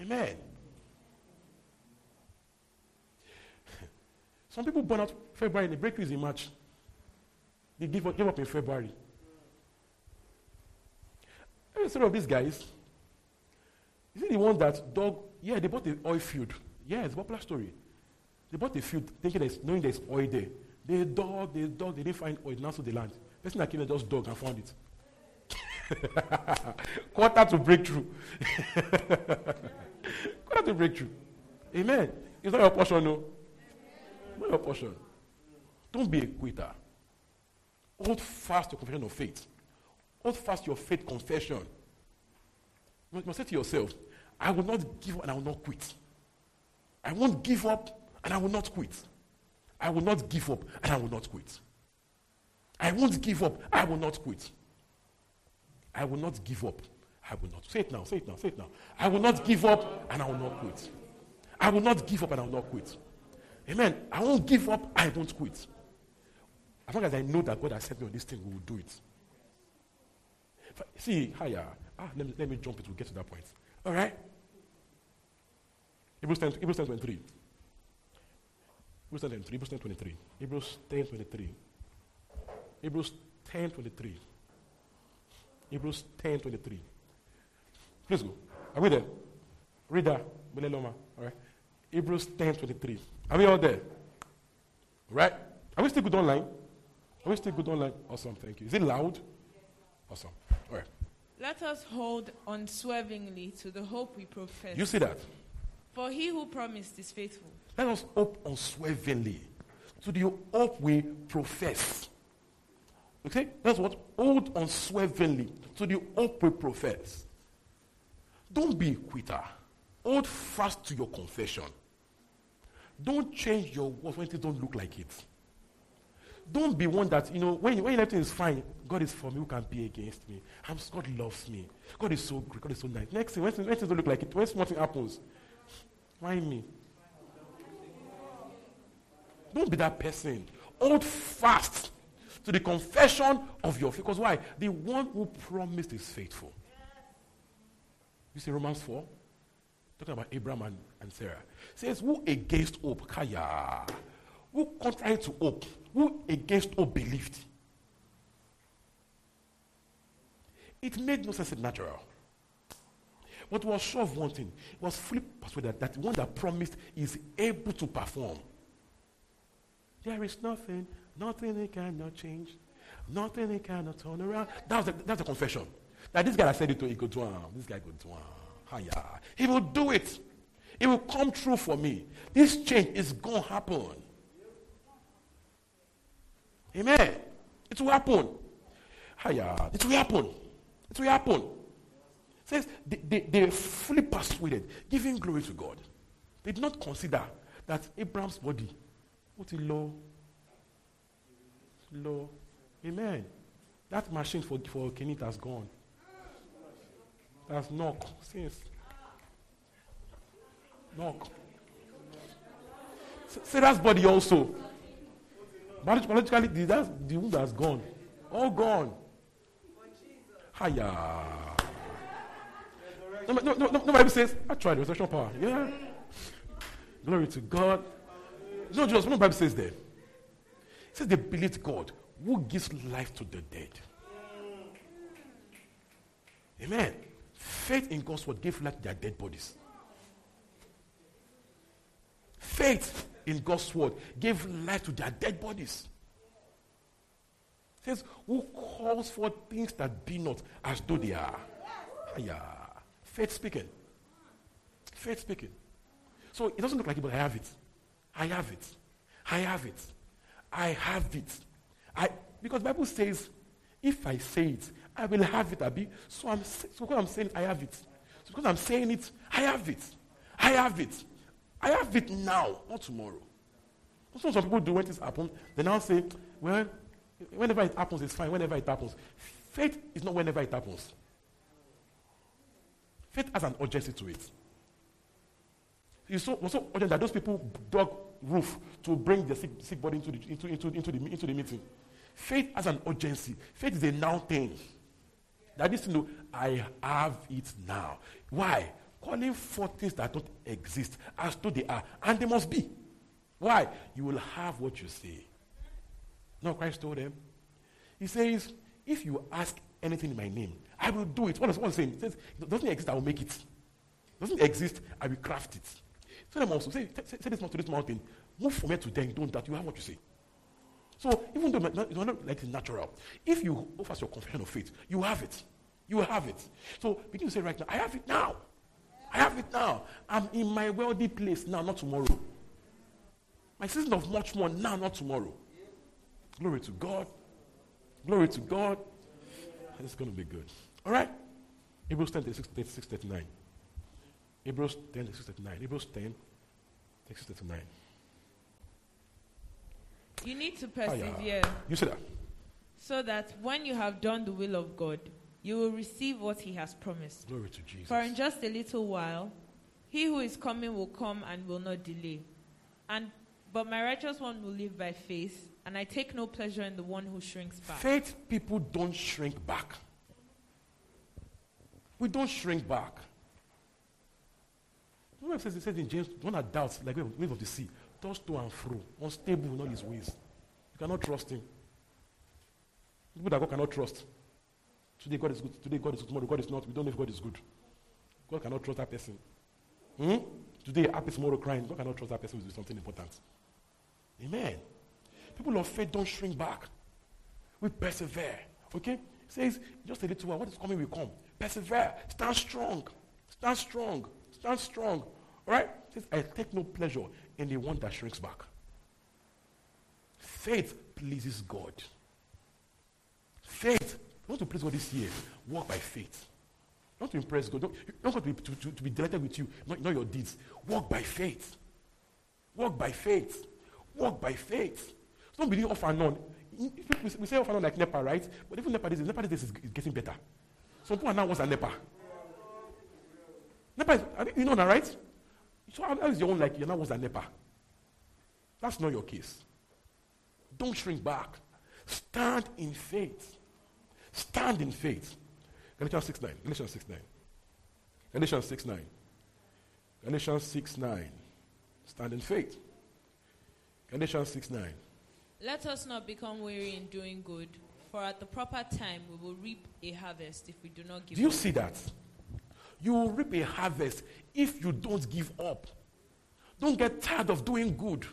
[SPEAKER 4] Amen. Some people burn out February, the breakthrough is in March. They give up, give up in February. The story of these guys. Is it the one that dog? Yeah, they bought the oil field. Yeah, it's a popular story. They bought the field thinking there's, knowing there's oil there. They dug, they dug, they didn't find oil. Now so the land. Person that came there just dug and found it. Quarter to breakthrough. Quarter to breakthrough. Amen. It's not your portion, no. Not your portion. Don't be a quitter. Hold fast your confession of faith. Hold fast your faith confession. You must say to yourself, I will not give up and I will not quit. I won't give up and I will not quit. I will not give up and I will not quit. I won't give up. I will not quit. I will not give up. I will not. Say it now. Say it now. Say it now. I will not give up and I will not quit. I will not give up and I will not quit. Amen. I won't give up. I won't quit. As long as I know that God has sent me on this thing, we will do it. See, higher. Ah, let me, let me jump it. We'll get to that point. All right? Hebrews 10, Hebrews 10 23. Hebrews 10 23. Hebrews 10 23. Hebrews 10 23. Hebrews 10 23. Hebrews 10 23. Please go. Are we there? Read that. All right. Hebrews 10 23. Are we all there? Right? Are we still good online? Are we still good online? Awesome. Thank you. Is it loud? Awesome. All right.
[SPEAKER 3] Let us hold unswervingly to the hope we profess.
[SPEAKER 4] You see that?
[SPEAKER 3] For he who promised is faithful.
[SPEAKER 4] Let us hope unswervingly to the hope we profess. Okay? That's what? Hold unswervingly to the hope we profess. Don't be a quitter. Hold fast to your confession. Don't change your words when things don't look like it. Don't be one that, you know, when, when everything is fine, God is for me, who can be against me? I'm, God loves me. God is so great. God is so nice. Next thing, when, when things don't look like it, when something happens, why me? Don't be that person. Hold fast to the confession of your faith. Because why? The one who promised is faithful. You see Romans 4? Talking about Abraham and, and Sarah. says, Who against hope? Kaya. Who contrary to hope? Who against hope believed? It made no sense in natural. But was sure of one thing. Was fully persuaded that the one that promised is able to perform. There is nothing, nothing he cannot change, nothing he cannot turn around. That's a, that's the confession. That this guy I said it to, he could do. This guy could do it. He will do it. It will come true for me. This change is going to happen. Amen. It will happen. Hiya. It will happen. It will happen. says they, they, they fully persuaded, giving glory to God. They did not consider that Abraham's body, what a low, low. Amen. That machine for, for Kenit has gone. That's knock. Since. Knock. Sarah's body also. Biologically, that's the womb has gone. All gone. Hiya. No, no, no, no, nobody says, I tried resurrection power. Yeah. Glory to God. No, just the Bible says there. Says they believed God who gives life to the dead. Amen. Faith in God's word gave life to their dead bodies. Faith in God's word gave life to their dead bodies. It says, who calls for things that be not as though they are. Yeah. Faith speaking. Faith speaking. So it doesn't look like it, but I have it. I have it. I have it. I have it. I because Bible says, if I say it, I will have it, Abi. So I'm so because I'm saying it, I have it. So because I'm saying it, I have it. I have it. I have it now, not tomorrow. What some people do when this happens. They now say, well, whenever it happens, it's fine. Whenever it happens. Faith is not whenever it happens. Faith has an urgency to it. It's so, so urgent that those people dug roof to bring the sick, sick body into the, into, into, into, the, into the meeting. Faith has an urgency. Faith is a now thing. That is to know, I have it now. Why? Calling for things that don't exist as though they are. And they must be. Why? You will have what you say. No, Christ told them. He says, if you ask anything in my name, I will do it. What is one? He says, it doesn't exist, I will make it. It doesn't exist, I will craft it. Tell them also, say, say, say this to this mountain. Move from here to there, don't that. You have what you say. So even though it's not like it's natural, if you offer your confession of faith, you have it. You have it. So begin to say right now, I have it now. I have it now. I'm in my wealthy place now, not tomorrow. My season of much more now, not tomorrow. Glory to God. Glory to God. It's going to be good. All right? Hebrews 10, 36, 36 39. Hebrews 10, 36, 39. Hebrews 10, 36, 39.
[SPEAKER 3] You need to persevere.
[SPEAKER 4] You see that?
[SPEAKER 3] So that when you have done the will of God, you will receive what he has promised.
[SPEAKER 4] Glory to Jesus.
[SPEAKER 3] For in just a little while, he who is coming will come and will not delay. And but my righteous one will live by faith, and I take no pleasure in the one who shrinks back.
[SPEAKER 4] Faith people don't shrink back. We don't shrink back. Says, it says in James, one that doubts, like wave of the sea, tossed to and fro, unstable in all his ways. You cannot trust him. People that God cannot trust. Today God is good. Today God is good. Tomorrow God is not. We don't know if God is good. God cannot trust that person. Hmm? Today happy, tomorrow crying. God cannot trust that person with something important. Amen. People of faith don't shrink back. We persevere. Okay? It says just a little while. What is coming will come. Persevere. Stand strong. Stand strong. Stand strong. All right? Says, I take no pleasure in the one that shrinks back. Faith pleases God. Faith. You want to please God this year? Walk by faith. Want to impress God. Don't, want to be, to, to, to be delighted with you, not, not your deeds. Walk by faith. Walk by faith. Walk by faith. Don't believe off and on. We say off and on like NEPA, right? But even NEPA this, NEPA this is, is getting better. Some people are now worse than NEPA. NEPA is, you know that, right? So how is your own like you're not worse than NEPA? That's not your case. Don't shrink back. Stand in faith. Stand in faith. Galatians 6 9. Galatians 6 9. Galatians 6 9. Galatians 6 9. Stand in faith. Galatians 6 9.
[SPEAKER 3] Let us not become weary in doing good, for at the proper time we will reap a harvest if we do not give
[SPEAKER 4] Do you
[SPEAKER 3] up.
[SPEAKER 4] see that? You will reap a harvest if you don't give up. Don't get tired of doing good.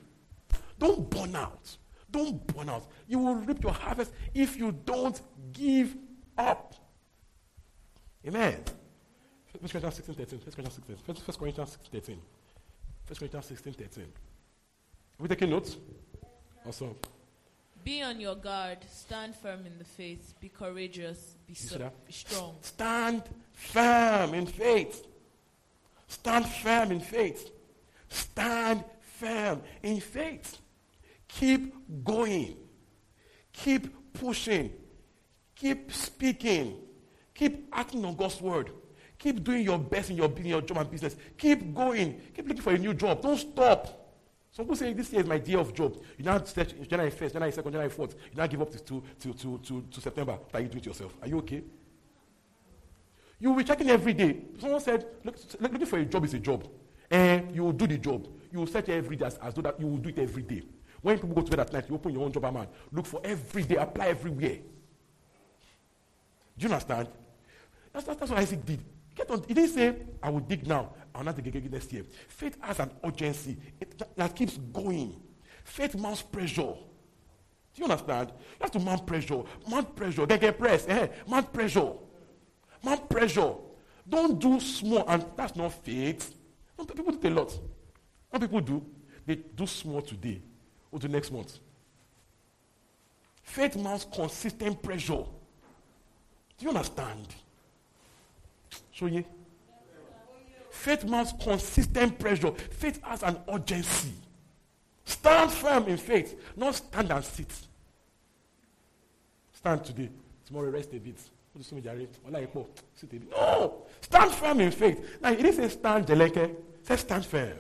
[SPEAKER 4] Don't burn out. Don't burn out. You will reap your harvest if you don't give up. Amen. 1 Corinthians 16 13. 1 Corinthians 16 1 Corinthians 16 13. 1 Corinthians 16 13. Are we taking notes? Awesome.
[SPEAKER 3] Be on your guard, stand firm in the faith, be courageous, be, so, be strong.
[SPEAKER 4] Stand firm in faith. Stand firm in faith. Stand firm in faith. Keep going. Keep pushing. Keep speaking. Keep acting on God's word. Keep doing your best in your, in your job and business. Keep going. Keep looking for a new job. Don't stop. Some people say this year is my year of job. You now search January 1st, January 2nd, January 4th. You now give up to, to, to, to, to, September. Are you doing to yourself? Are you okay? You will be checking every day. Someone said, look, look- looking for a job is a job. And you will do the job. You will search every day as, as though that you will do it every day. When people go to bed at night, you open your own job man. Look for every day, apply everywhere. Do you understand? That's, that's, that's what Isaac did. Get on, he didn't say, I will dig now, I will not dig again next year. Faith has an urgency it, that, that keeps going. Faith mounts pressure. Do you understand? You have to mount pressure. Mount pressure. Get, get press. Eh? Mount pressure. Mount pressure. Don't do small, and that's not faith. Some people do a lot. What people do, they do small today or the next month. Faith mounts consistent pressure. Do you understand? So yeah. Faith mounts consistent pressure. Faith has an urgency. Stand firm in faith, not stand and sit. Stand today, tomorrow rest a bit. Epo, Sit a bit. No! Stand firm in faith. Now, he didn't say stand jeleke. Say stand firm.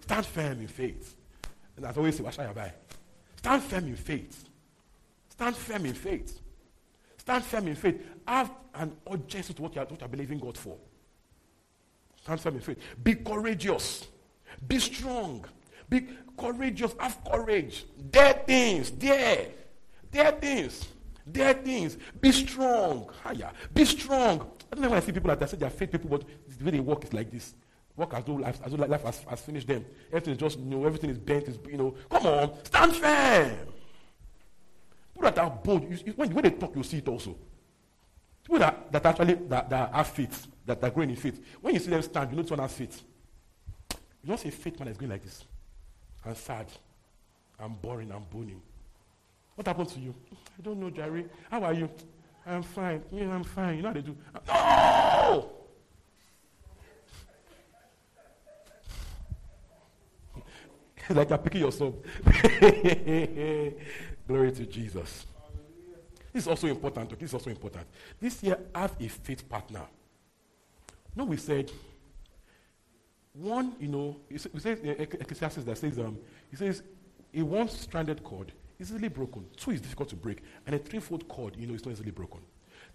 [SPEAKER 4] Stand firm in faith. And as always say, shall Stand firm in faith. Stand firm in faith. Stand firm in faith. Have an urgency to what you are, what you are believing God for. Stand firm in faith. Be courageous. Be strong. Be courageous. Have courage. Dare things. Dare. Dare things. Dare things. Be strong. Higher. Be strong. I don't know when I see people like that I say they are faith people, but the way they work is like this. Work as though life, as though life has, has finished them. Everything is just, you know, everything is bent. Is, you know, come on. Stand firm. People that are bold, you, you, when, when they talk, you see it also. People that, that actually that, that have faith, that, that are growing in faith. When you see them stand, you know someone has faith. You don't see a faith man that's going like this. I'm sad. I'm boring. I'm boning. What happened to you? I don't know, Jerry. How are you? I'm fine. Yeah, I'm fine. You know how they do. No! like you're picking yourself. Glory to Jesus. This is also important. This is also important. This year, have a faith partner. No, we said, one, you know, we say in Ecclesiastes that says, um, he says, a one stranded cord easily broken. Two is difficult to break. And a threefold cord, you know, is not easily broken.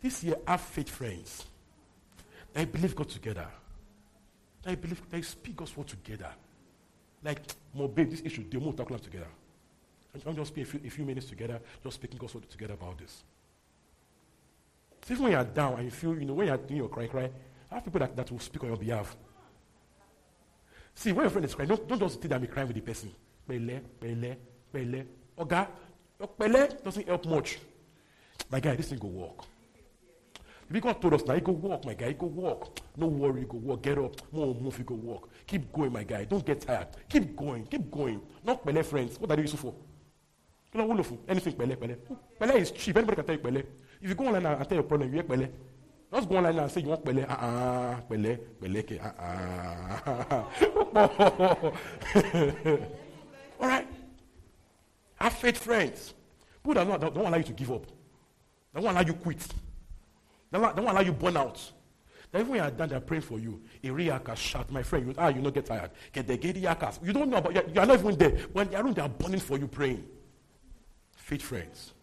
[SPEAKER 4] This year, have faith friends. I believe God together. I believe, they speak God's word together. Like, more babe, this issue, they won't talk together. I'm just spend a few, a few minutes together, just speaking God's word together about this. So even when you're down and you feel, you know, when you're doing your cry, cry, I have people that, that will speak on your behalf. See, when your friend is crying, don't, don't just think that I'm crying with the person. Oga, your pele doesn't help much. My guy, this thing go work. If God told us now, you go walk, my guy, you go walk. No worry, you go walk. Get up, move, move, you go walk. Keep going, my guy. Don't get tired. Keep going, keep going. Not pele friends. What are you useful for? You know, wonderful. Anything pele, pele. Pele is cheap. Anybody can tell you pele. If you go online and tell your problem, you pele. Just go online and say you want pele. Ah, uh-uh, pele, pele, ke, ah, uh-uh. All right. Have faith, friends. People that don't, don't allow you to give up. They won't allow you quit. They won't, they won't allow you burn out. Then even when you're done, they're praying for you. A reactor shout, my friend, you, ah, you don't get tired. Get the the You don't know about, you are not even there. When you're they are burning for you praying. Faith friends.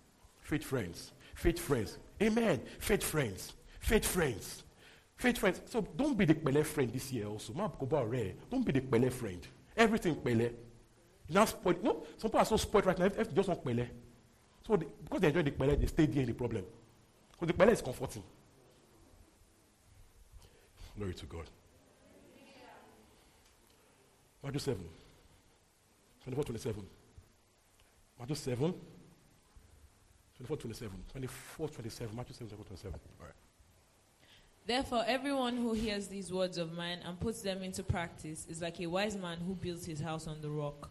[SPEAKER 4] Faith friends. Faith friends. Amen. Faith friends. Faith friends. Faith friends. So don't be the pele friend this year also. Don't be the pele friend. Everything pele. Now spoiled. No, some people are so spoiled right now. They just want pele. So they, because they enjoy the pele, they stay there in the problem. Because the pele is comforting. Glory to God. Matthew 7. 24, 27. Matthew 7. 24, 27. 24, 27. Matthew 7, 24, 27. All right.
[SPEAKER 3] Therefore, everyone who hears these words of mine and puts them into practice is like a wise man who builds his house on the rock.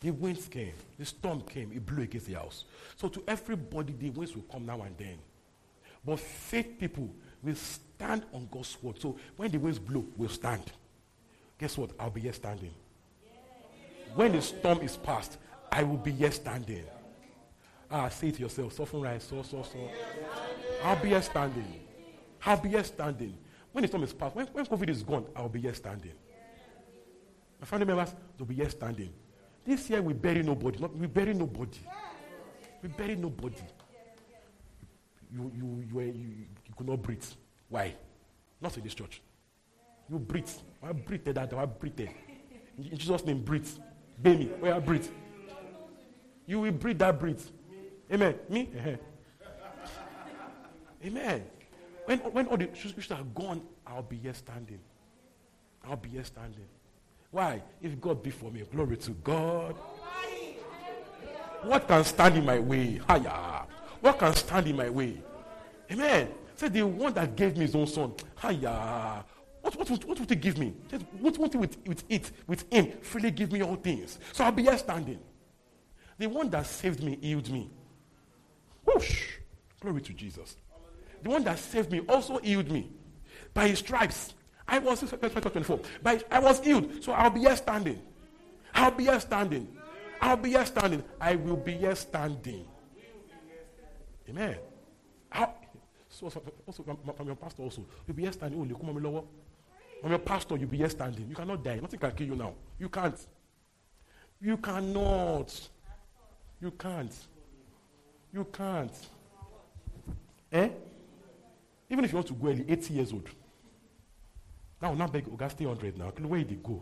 [SPEAKER 4] The winds came. The storm came. It blew against the house. So to everybody, the winds will come now and then. But faith people will stand on God's word. So when the winds blow, we'll stand. Guess what? I'll be here standing. When the storm is past, I will be here standing. Ah, say it to yourself. Soften right. So, so, so. I'll be here standing. I'll be here standing. When the storm is past, when, when COVID is gone, I'll be here standing. My family members, they'll be here standing. This year we bury nobody. Not, we bury nobody. We bury nobody. You, you, you, you, you could not breathe. Why? Not in this church. You breathe. I breathe that. I breathe. In Jesus' name, breathe. Baby, where I breathe. You will breathe that breathe. Amen. Me? Amen. When, when all the issues are gone, I'll be here standing. I'll be here standing. Why? If God be for me, glory to God. What can stand in my way? Hiya. What can stand in my way? Amen. Say the one that gave me his own son. Hiya. What, what, what, what would he give me? Just, what would he with, with it, with him, freely give me all things? So I'll be here standing. The one that saved me healed me. Whoosh. Glory to Jesus. The one that saved me also healed me. By his stripes, I was 24. But I was healed. So I'll be here standing. I'll be here standing. I'll be here standing. I will be here standing. Amen. How, so, so, also from your pastor also. You'll be here standing. Oh, come on, lower. From your pastor, you'll be here standing. You cannot die. Nothing can kill you now. You can't. You cannot. You can't. You can't. Eh? Even if you want to go early, 80 years old. Now, now beg Oga, stay 100 now. Where did they go?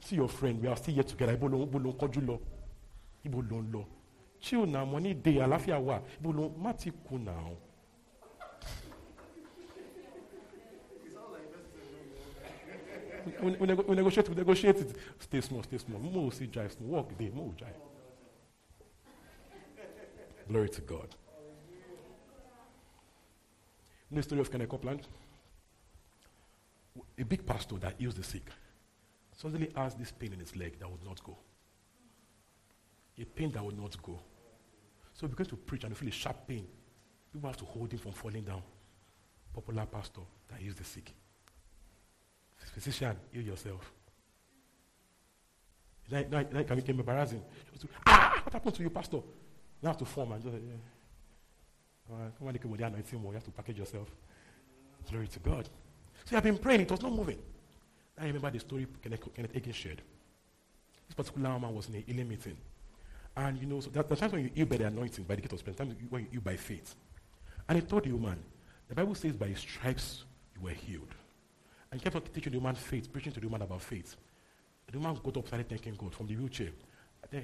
[SPEAKER 4] See your friend, we are still here together. Ibo lo, ibo lo kọjú lọ. Ibo lo ń lọ. Chill now, money day, àlàáfíà wà. Ibo lo, má ti kú now. we, we, negotiate, we negotiate it. Stay small, stay small. Mo see drive small. Walk there, mo drive. Glory to God. The story of Kenneth Copeland? A big pastor that heals the sick suddenly has this pain in his leg that would not go. A pain that would not go. So he began to preach and he feel a sharp pain. People have to hold him from falling down. Popular pastor that heals the sick. Physician, heal yourself. Then it became embarrassing. She was, ah, what happened to you, pastor? Now you have to form and just, yeah. Come on. You have to package yourself. Glory to God. So I've been praying, it was not moving. I remember the story Kenneth, Kenneth Hagin shared. This particular man was in a healing meeting. And you know, so that, the times when you heal by the anointing, by the gift of spirit, times when you heal by faith. And he told the woman, the Bible says by stripes you were healed. And he kept on teaching the woman faith, preaching to the woman about faith. The woman got up, started thanking God from the wheelchair.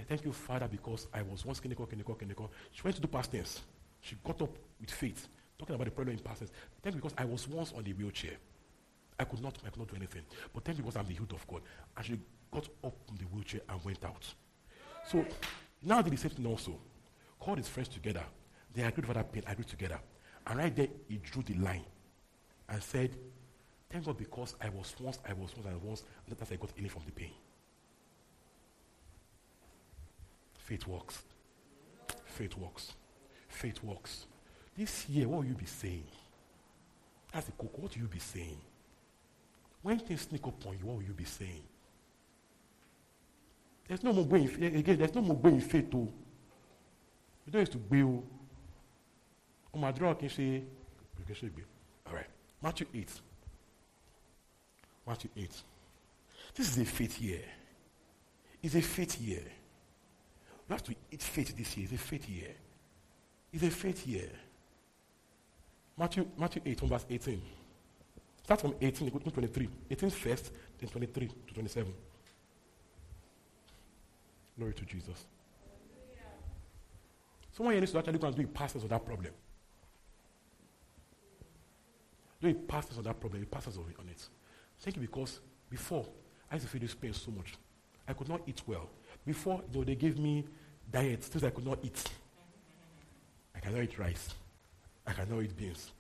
[SPEAKER 4] Thank you, Father, because I was once clinical, clinical, clinical. She went to do past tense. She got up with faith, talking about the problem in past tense. Thank you because I was once on the wheelchair. I could not, I could not do anything. But thank you because I'm the healed of God. And she got up from the wheelchair and went out. So now did the same thing also. Called his friends together. They agreed for that pain, agreed together. And right there, he drew the line and said, Thank God because I was once, I was once, I was once, and that's I got healing from the pain. Faith works. Faith works. Faith works. This year, what will you be saying? As a cook, what will you be saying? When things sneak up on you, what will you be saying? There's no more going again, there's no more going faith too. You don't have to build. Oh my draw can say you can be. all right. Matthew 8. Matthew 8. This is a faith year. It's a faith year. You have to eat faith this year. It's a faith year. It's a faith year. Matthew, Matthew 8, verse 18. Start from 18, go to 23. 18 first, then 23 to 27. Glory to Jesus. Someone here needs to actually go and do a pastors of that problem. Do a pastors of that problem, a pastors of it on it. Thank you because before I used to feel this pain so much. I could not eat well. Before, know, they gave me diets, things I could not eat. I cannot eat rice. I cannot eat beans.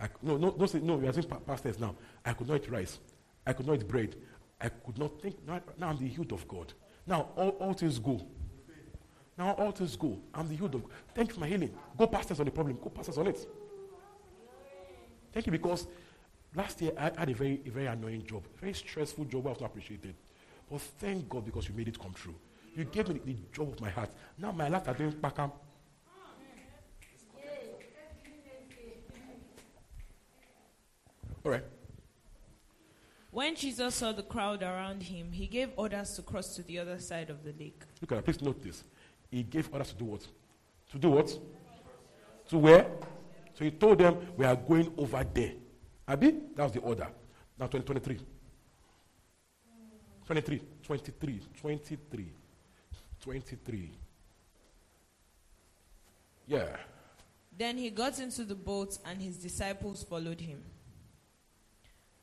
[SPEAKER 4] I, no, no, no, say no, we are saying pastors now. I could not eat rice. I could not eat bread. I could not think. Now, now I'm the healed of God. Now all, all things go. Now all things go. I'm the healed of God. Thank you for my healing. Go pastors on the problem. Go pastors on it. Thank you because last year I had a very, a very annoying job, very stressful job I was not appreciated. But thank God because you made it come true. You gave me the, the job of my heart. Now my life is doing pakam. All right.
[SPEAKER 3] When Jesus saw the crowd around him, he gave orders to cross to the other side of the lake.
[SPEAKER 4] Look at that. Please note this. He gave orders to do what? To do what? To where? So he told them, We are going over there. Abi? That was the order. Now 2023. 23. 23. 23. 23. Yeah.
[SPEAKER 3] Then he got into the boat and his disciples followed him.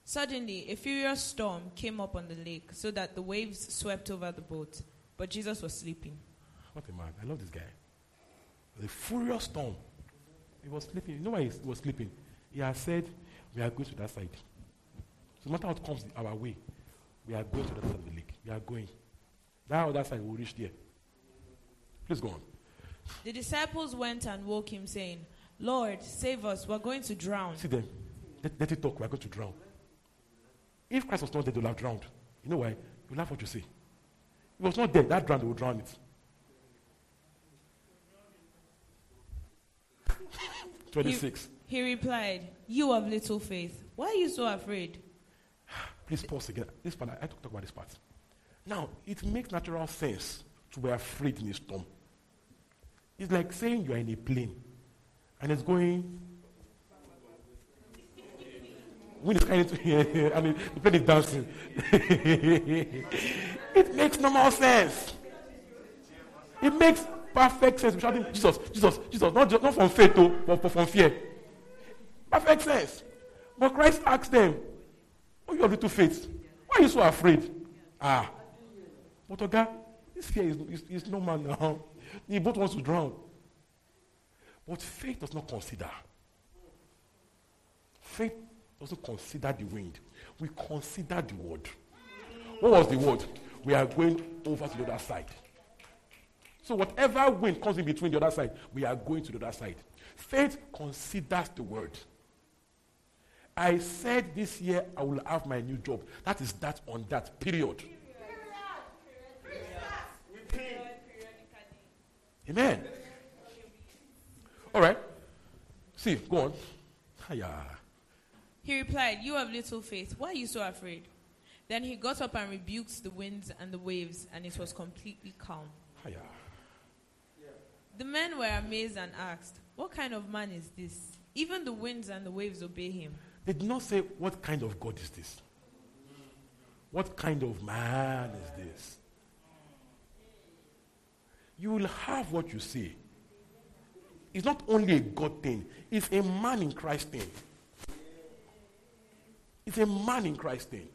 [SPEAKER 3] Suddenly, a furious storm came up on the lake so that the waves swept over the boat, but Jesus was sleeping.
[SPEAKER 4] What a man. I love this guy. The furious storm. He was sleeping. You know why he was sleeping? He had said, We are going to that side. So no matter what comes our way, we are going to that side of the lake. We are going. That other side will reach there. Please go on.
[SPEAKER 3] The disciples went and woke him, saying, Lord, save us. We're going to drown.
[SPEAKER 4] See them. Let, let it talk. We're going to drown. If Christ was not dead, they would have drowned. You know why? You laugh what you say. If he was not dead, that drowned, they would drown it. 26.
[SPEAKER 3] He, he replied, You have little faith. Why are you so afraid?
[SPEAKER 4] Please pause again. This part, I, I talk about this part. Now, it makes natural sense to be afraid in a storm. It's like saying you are in a plane and it's going. Wind is to here and the plane is dancing. it makes normal sense. It makes perfect sense. Shouting, Jesus, Jesus, Jesus, not, just, not from faith, though, but, from fear. Perfect sense. But Christ asked them, Oh, you have little faith. Why are you so afraid? Ah. But okay, this fear is, is, is normal now. The boat wants to drown. But faith does not consider. Faith doesn't consider the wind. We consider the word. What was the word? We are going over to the other side. So whatever wind comes in between the other side, we are going to the other side. Faith considers the word. I said this year I will have my new job. That is that on that period. Amen. All right. See, go on. Hiya.
[SPEAKER 3] He replied, You have little faith. Why are you so afraid? Then he got up and rebuked the winds and the waves, and it was completely calm.
[SPEAKER 4] Hiya.
[SPEAKER 3] The men were amazed and asked, What kind of man is this? Even the winds and the waves obey him.
[SPEAKER 4] They did not say, What kind of God is this? What kind of man is this? You will have what you say. It's not only a God thing, it's a man in Christ thing. It's a man in Christ thing.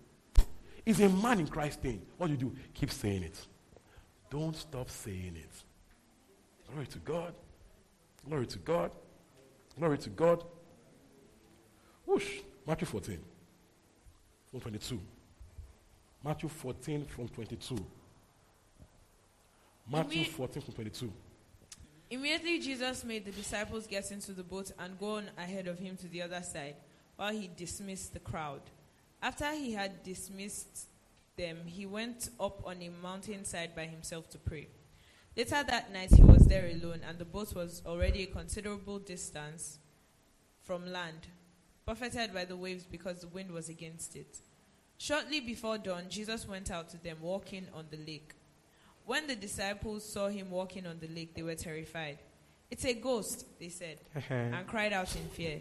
[SPEAKER 4] It's a man in Christ thing. What do you do? Keep saying it. Don't stop saying it. Glory to God. Glory to God. Glory to God. Whoosh. Matthew 14 from 22. Matthew 14 from 22. Matthew
[SPEAKER 3] Imme-
[SPEAKER 4] 14 from 22.
[SPEAKER 3] Immediately, Jesus made the disciples get into the boat and go on ahead of him to the other side, while he dismissed the crowd. After he had dismissed them, he went up on a mountainside by himself to pray. Later that night, he was there alone, and the boat was already a considerable distance from land, buffeted by the waves because the wind was against it. Shortly before dawn, Jesus went out to them walking on the lake. When the disciples saw him walking on the lake, they were terrified. It's a ghost, they said, and cried out in fear.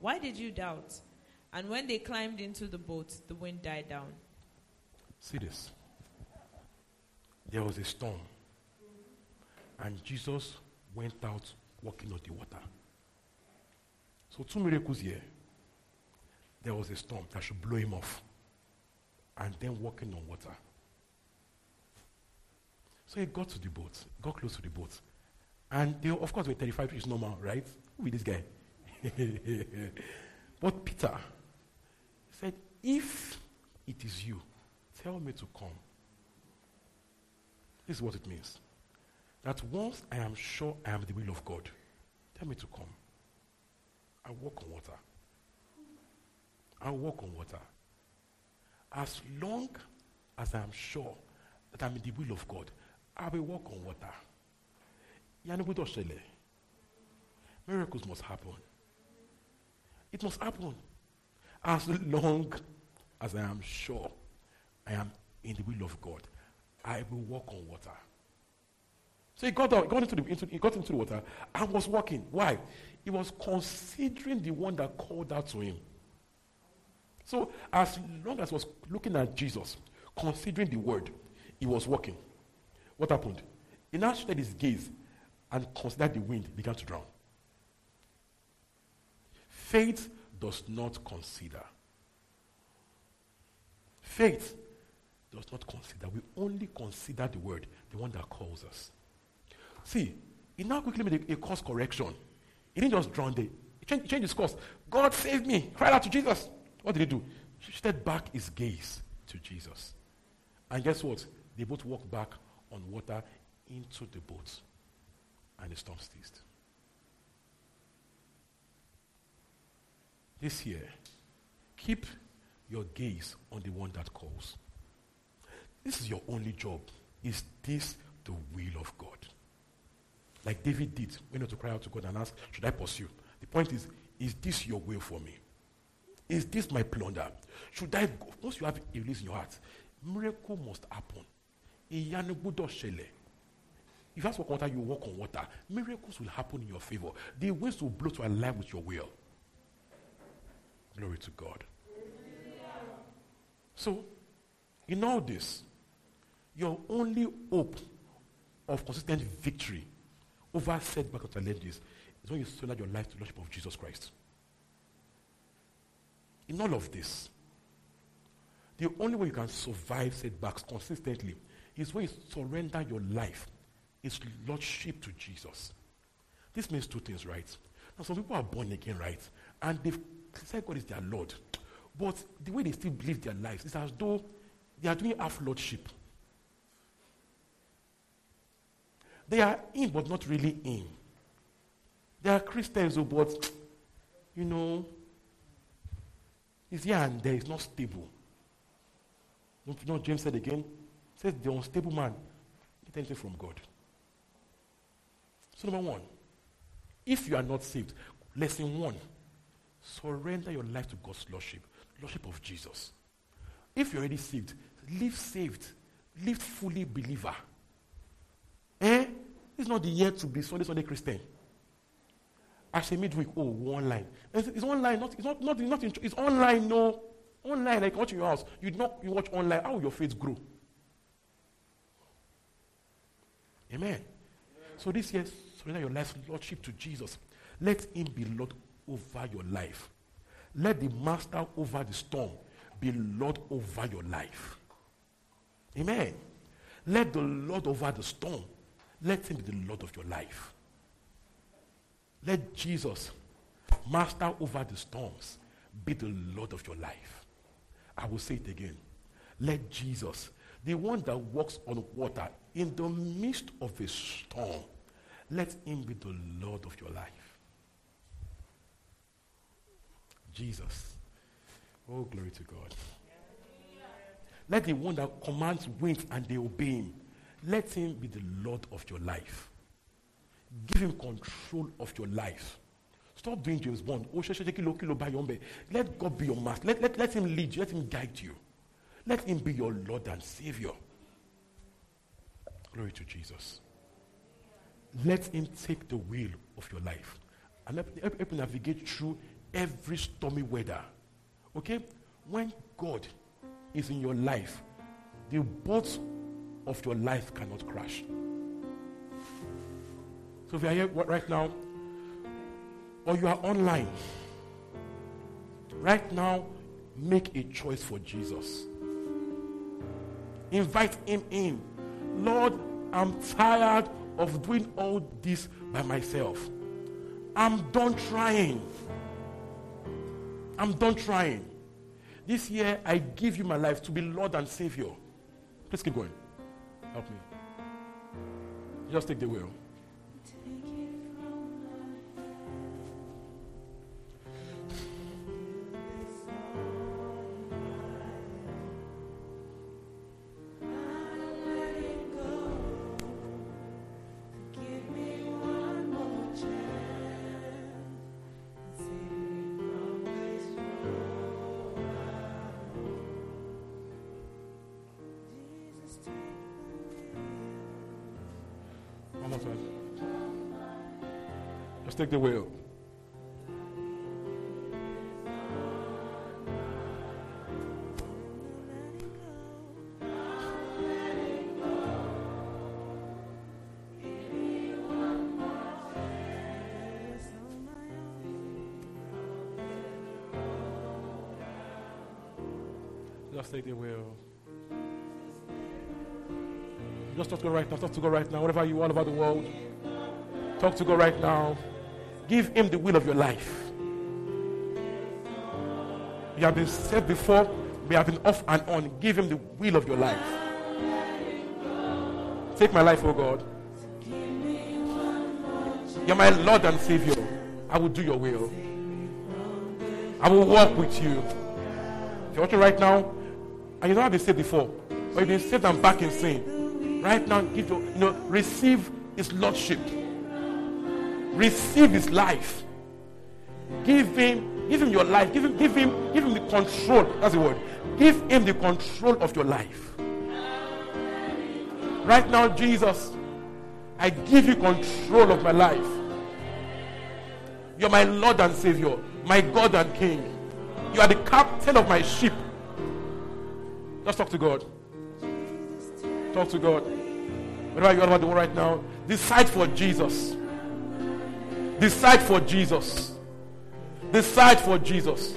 [SPEAKER 3] why did you doubt? And when they climbed into the boat, the wind died down.
[SPEAKER 4] See this. There was a storm, and Jesus went out walking on the water. So, two miracles here. There was a storm that should blow him off, and then walking on water. So he got to the boat, got close to the boat, and they, of course, were terrified, which is normal, right? Who is this guy? but Peter said, If it is you, tell me to come. This is what it means. That once I am sure I am the will of God, tell me to come. I walk on water. I walk on water. As long as I am sure that I'm in the will of God, I will walk on water. Miracles must happen. It must happen. As long as I am sure I am in the will of God, I will walk on water. So he got, out, uh, got into, the, into, he got into the water and was walking. Why? He was considering the one that called out to him. So as long as he was looking at Jesus, considering the word, he was walking. What happened? He now shifted his gaze and considered the wind began to drown. Faith does not consider. Faith does not consider. We only consider the word, the one that calls us. See, he now quickly made a, a course correction. He didn't just drown there. He changed, changed his course. God save me. Cried out to Jesus. What did he do? He shifted back his gaze to Jesus. And guess what? They both walked back on water into the boat. And the storm ceased. This year, keep your gaze on the one that calls. This is your only job. Is this the will of God? Like David did when he to cry out to God and ask, Should I pursue? The point is, is this your will for me? Is this my plunder? Should I go? Once you have a release in your heart, miracle must happen. If you walk on water, you walk on water. Miracles will happen in your favor. The winds will blow to align with your will. Glory to God. So, in all this, your only hope of consistent victory over setback and challenges is when you surrender your life to the Lordship of Jesus Christ. In all of this, the only way you can survive setbacks consistently is when you surrender your life its lordship to Jesus. This means two things, right? Now, some people are born again, right? And they've said God is their Lord. But the way they still live their lives is as though they are doing half lordship. They are in, but not really in. They are Christians, oh, but, you know, it's here and there. It's not stable. You know James said again? Says the unstable man get anything from God. So number one, if you are not saved, lesson one, surrender your life to God's lordship, lordship of Jesus. If you're already saved, live saved, live fully believer. Eh? It's not the year to be Sunday Sunday Christian. As a midweek, oh, online. It's, it's online, not, it's not, not, not in, it's online, no. Online, like watch in your house. You not you watch online, how will your faith grow? Amen. So this year, surrender your life, Lordship to Jesus. Let him be Lord over your life. Let the master over the storm be Lord over your life. Amen. Let the Lord over the storm, let him be the Lord of your life. Let Jesus, master over the storms, be the Lord of your life. I will say it again. Let Jesus, the one that walks on water in the midst of a storm, let him be the Lord of your life. Jesus. Oh, glory to God. Let the one that commands winds and they obey him, let him be the Lord of your life. Give him control of your life. Stop doing James Bond. Oh, let God be your master. Let, let, let him lead you. Let him guide you. Let him be your Lord and Savior. Glory to Jesus. Let him take the wheel of your life and help, help, help navigate through every stormy weather. Okay? When God is in your life, the boat of your life cannot crash. So if you are here right now, or you are online, right now, make a choice for Jesus. Invite him in. Lord, I'm tired of doing all this by myself. I'm done trying. I'm done trying. This year, I give you my life to be Lord and Savior. Please keep going. Help me. Just take the wheel. Time. Just take the wheel. Just take the wheel. Just talk to God right now. Talk to God right now. Whatever you all about the world, talk to God right now. Give Him the will of your life. You have been saved before, we have been off and on. Give Him the will of your life. Take my life, oh God. You're my Lord and Savior. I will do your will. I will walk with you. If you're watching right now, and you know I've been saved before, but you've been saved and back in sin. Right now, give your, you know, receive his lordship. Receive his life. Give him, give him your life. Give him, give him, give him the control. That's the word. Give him the control of your life. Right now, Jesus, I give you control of my life. You're my Lord and Savior, my God and King. You are the captain of my ship. Just talk to God. Talk to God. Whatever you are about to do right now, decide for Jesus. Decide for Jesus. Decide for Jesus.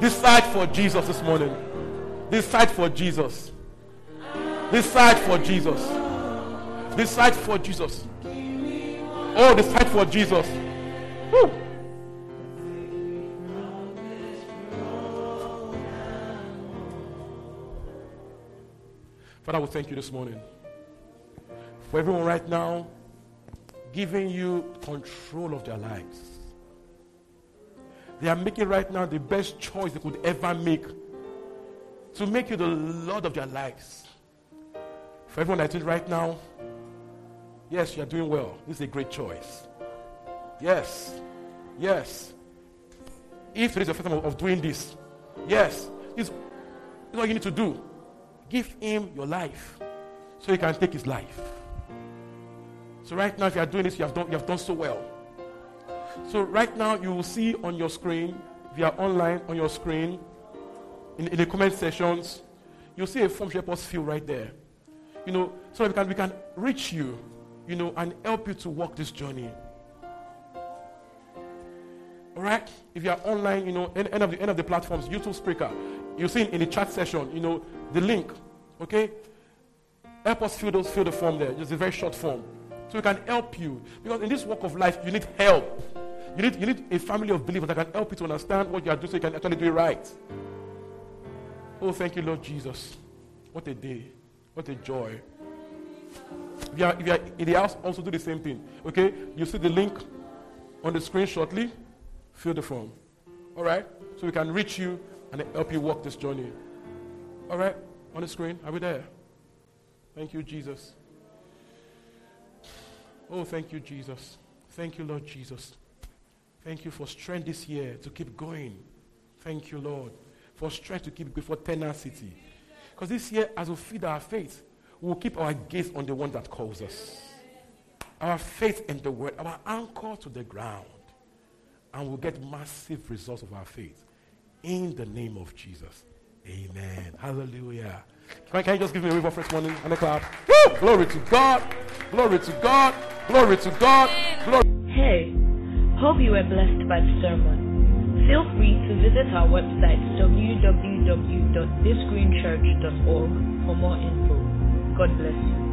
[SPEAKER 4] Decide for Jesus this morning. Decide for Jesus. Decide for Jesus. Decide for Jesus. Oh, decide for Jesus. Woo. Father, we thank you this morning for everyone right now giving you control of their lives. They are making right now the best choice they could ever make to make you the Lord of their lives. For everyone that's in right now, yes, you are doing well. This is a great choice. Yes, yes. If there is a first time of, of doing this, yes, this is what you need to do. Give him your life so he can take his life. So right now, if you are doing this, you have done, you have done so well. So right now, you will see on your screen, if you are online on your screen, in, in the comment sections, you'll see a form help us fill right there. You know, so we can we can reach you, you know, and help you to walk this journey. All right? If you are online, you know, end, end of the end of the platforms, YouTube Spreaker, you see in the chat session, you know, the link. Okay? Help us fill those fill the form there. Just a very short form. So we can help you. Because in this walk of life, you need help. You need, you need a family of believers that can help you to understand what you are doing so you can actually do it right. Oh, thank you, Lord Jesus. What a day. What a joy. If you, are, if you are in the house, also do the same thing. Okay? You see the link on the screen shortly. Fill the form. All right? So we can reach you and help you walk this journey. All right? On the screen. Are we there? Thank you, Jesus. Oh, thank you, Jesus. Thank you, Lord Jesus. Thank you for strength this year to keep going. Thank you, Lord, for strength to keep going for tenacity. Because this year, as we feed our faith, we'll keep our gaze on the one that calls us. Our faith in the word, our anchor to the ground. And we'll get massive results of our faith. In the name of Jesus. Amen. Hallelujah. Can, can you just give me a wave of this morning and a clap? Woo! Glory to God. Glory to God. Glory to God. Glory.
[SPEAKER 5] Hey, hope you were blessed by the sermon. Feel free to visit our website www.thisgreenchurch.org for more info. God bless you.